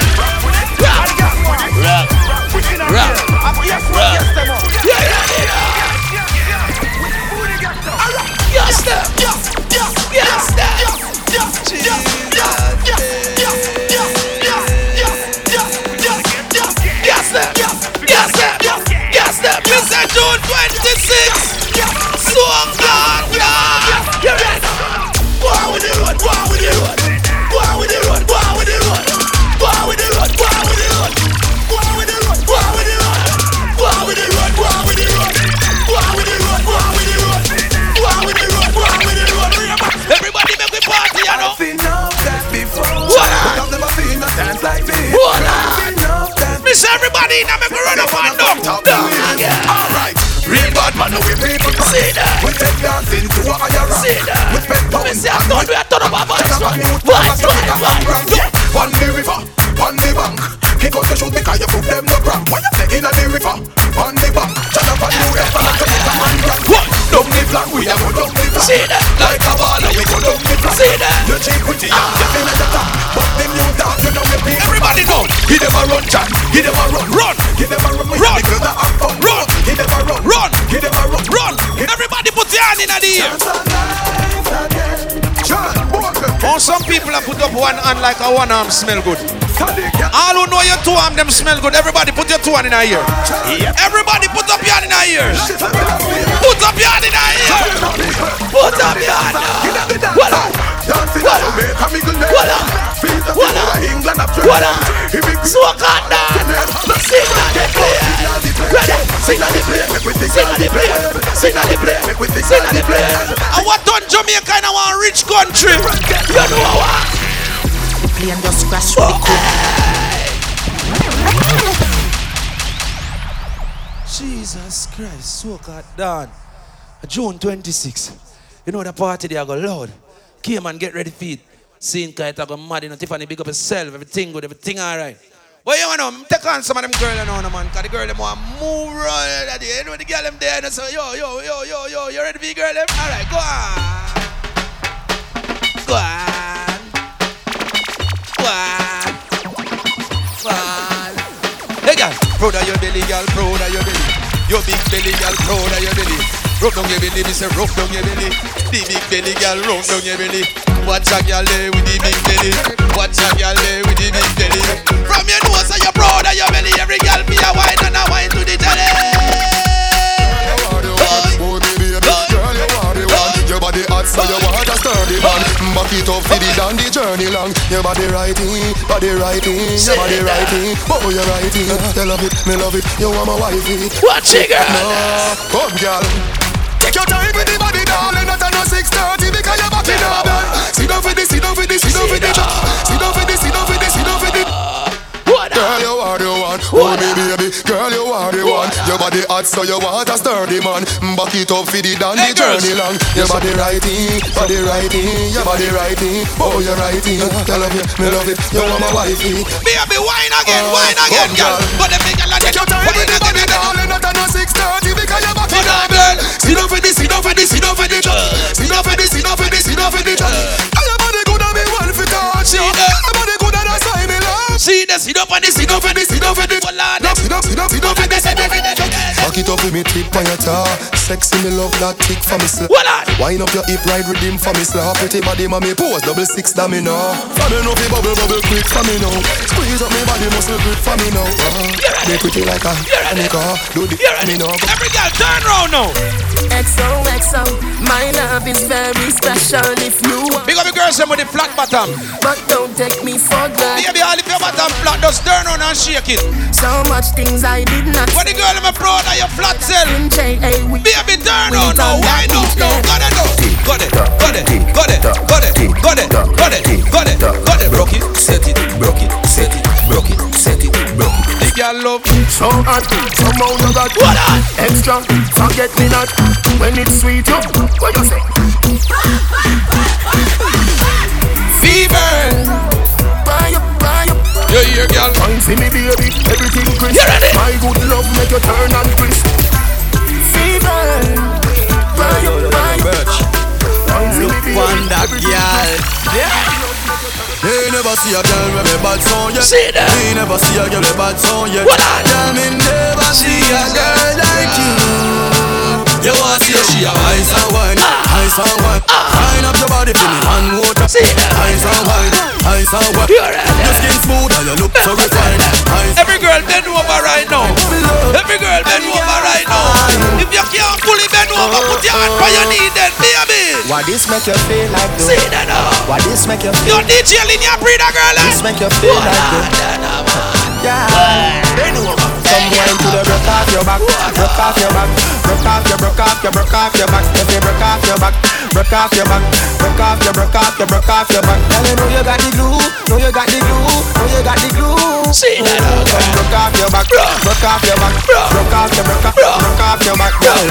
S1: Rock. Rock. Rock. Rock. One hand like a one arm smell good. All who know your two arm them smell good. Everybody put your two hand in the ear. Everybody put up your hand in the ears. Put up your hand in the ear. Put up your hand. What up? What up? What up? What up? What up? So can Sing on the play. Ready? Sing on the play. Sing on the play. Sing on the play. Sing on the play. I want done Jamaica in our rich country. You know what?
S20: The plane just crash the cook.
S1: Jesus Christ, so God done. June 26. You know the party they are go loud. Came and get ready for it. Seeing Kite I go mad, you know, Tiffany big up herself, everything good, everything alright. Well, you know, take on some of them girls you know, no, man, cause the girl them want move right at the You know the girl them there and say, yo, yo, yo, yo, yo, you ready for your girl them? Alright, go on. Go on. Proud of your belly, girl, proud of your belly. Your big belly, girl, proud of your belly. Rub down your belly, me say rub down your belly. The big belly, girl, rub down your belly. Watch a girl there with the big belly. Watch a girl there with the big belly. From your nose, so you're proud of your belly. Every girl be a wine and a wine to the jelly.
S4: Oh, girl, you are the one. Your body hot, so you want a sturdy man. Back it up for the down the journey long. Your body righty, body righty, your body righty. Oh, you righty. You love it, me love it. You want my wifey.
S1: Watch it, girl.
S4: No, come, girl. Take your time with the body, darling. Not no six thirty because you're back in a bed. Sit down for this, sit down for this, sit down for this. Sit down for this, sit down for this, Girl, you are the one. Oh, baby, baby. Girl, you are the one. Your body hot, so you want a sturdy man. Mm, back it up for the down the journey long. Your body righty, body righty, your body righty. Oh, you're righty. I love you, me love it. You want my wifey.
S1: Baby, wine again, oh, wine again, girl. But the big girl,
S4: Take your time the body, darling. Not no six thirty because you're back in a bed. Sit down for this, sit down for this, sit down for this. Uh. Sit down for this, sit down for this, sit down for this. And your body good and me well fit touch you. Your
S1: See the sit up on the
S4: Sit down for this, sit down for this. Sit down, sit down, sit down, sit this. Back it up with me tip on your jaw. Sexy me love that kick for me slap. Wind up your hip ride rhythm for me slap. Pretty body mommy pose double six that me know. For me know fi bubble bubble quick for me now. Squeeze up me body muscle grip for me now. Uh, they pretty like a car. Do the me know.
S1: Every girl turn round now.
S21: XOXO, my love is very special if you want.
S1: Big up the girls them with the flat bottom.
S21: But don't take me for granted.
S1: Baby, all if your bottom flat, just turn on and shake it.
S21: So much things I did not.
S1: When the girl them a proud of your flat cell.
S21: Baby,
S1: turn on oh, now. Why no? No, got it, no. Got it, got it, got it, got it, got it, got it, got it, got it. Broke it, set it, broke it, set it, broke it, set it, broke it. The girl love
S21: So hot, somehow you got
S1: What on?
S21: Extra, forget me not When it's sweet, you, what you say?
S1: Fever.
S21: Buy up, buy up
S1: You hear, girl?
S21: Fine for me, baby, everything crisp
S1: You ready?
S21: My good love make you turn and crisp Fever Buy up, buy up Fine me, baby,
S18: that girl.
S4: They never see a girl with a bad song yet.
S1: See that?
S4: They never see a girl with a bad song yet.
S1: What on?
S4: Girl, me never see a girl like you. You want to see she a ice and wine, ice and wine. Wind up your body for me and water.
S1: See that?
S4: Ice and wine, ice and wine. Your skin smooth and you look so refined.
S1: Every girl bend over right now. Every girl bend over right now. If you can't fully bend over, put your hand on your knee then, baby.
S20: Why this make you feel like though?
S1: See that now.
S20: Why this make you
S1: Your
S20: feel?
S1: DJ Linear breeder girl. eh?
S20: This make you feel like though? Yeah.
S4: bend over.
S20: Some wine to the broke off your back, broke off your back, broke off your, broke off your, broke off your back. If you broke off your back, broke off your back, broke off your, broke off your, broke off your back. Girl, you know you got the glue, know you got the glue, know you got the glue.
S1: See that
S20: Come broke off your back, broke off your back, broke off your, broke off, broke off your back, girl.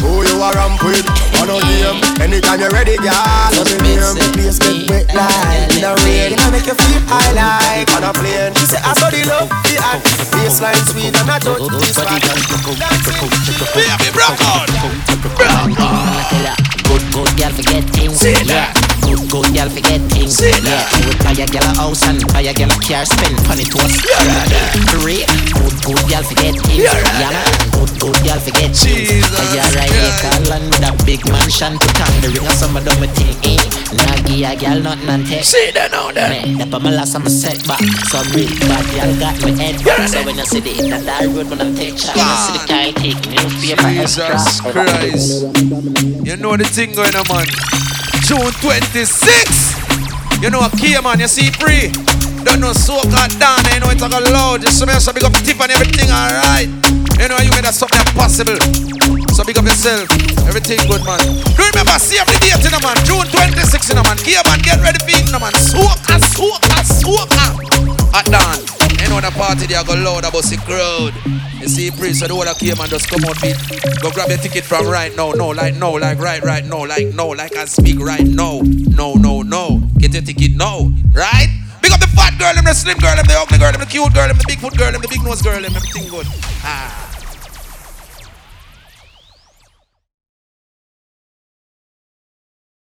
S4: Oh, you
S21: you a ramp with. On a game, anytime you're ready, girl. Let me name. Place get wet like in a rain. Gonna make you feel high like on a plane. She say I saw the love, the act. Baseline sweet and I touch this spot.
S1: Baby, broke out.
S22: Good, good girl forget things.
S1: See
S22: yeah.
S1: that?
S22: Good, good girl forget things.
S1: See
S22: yeah.
S1: that?
S22: I would buy a girl a house and buy a girl a car, spend funny to us. Three. Good, good girl forget things.
S1: You're.
S22: Yeah. Good, good girl forget things.
S1: Jesus
S22: Buy a right
S1: Christ.
S22: acre land with a big mansion to come the ring of some of them a thing. Eh? Nah, give a girl nothing and take.
S1: See that now then.
S22: Man, that for my last I'm a setback. Some real bad girl got me head. So when I see the in that road when I'm take shot, I see the guy take newspaper.
S1: Jesus Christ. You know the thing going on, man. June 26. You know a key, man. You see free. Don't know soca down. You know it's like a loud. Just so me so big up tip and everything, alright. You know you made that something possible. So big up yourself. Everything good, man. Do remember, see every date, you know, man. June 26, you know, man. Key, man. Get ready for you know, man. Soca, soca, soca. At dawn. You know the party they are go loud about the crowd. You see, free, so the whole key, man, just come out beat. Go grab your ticket from right now. No, like no, like right, right, no, like no, like I speak right now. No, no, no. Get your ticket now, right? Big up the fat girl, them the slim girl, them the ugly girl, them the cute girl, them the big foot girl, them the big nose girl, them everything good. Ah.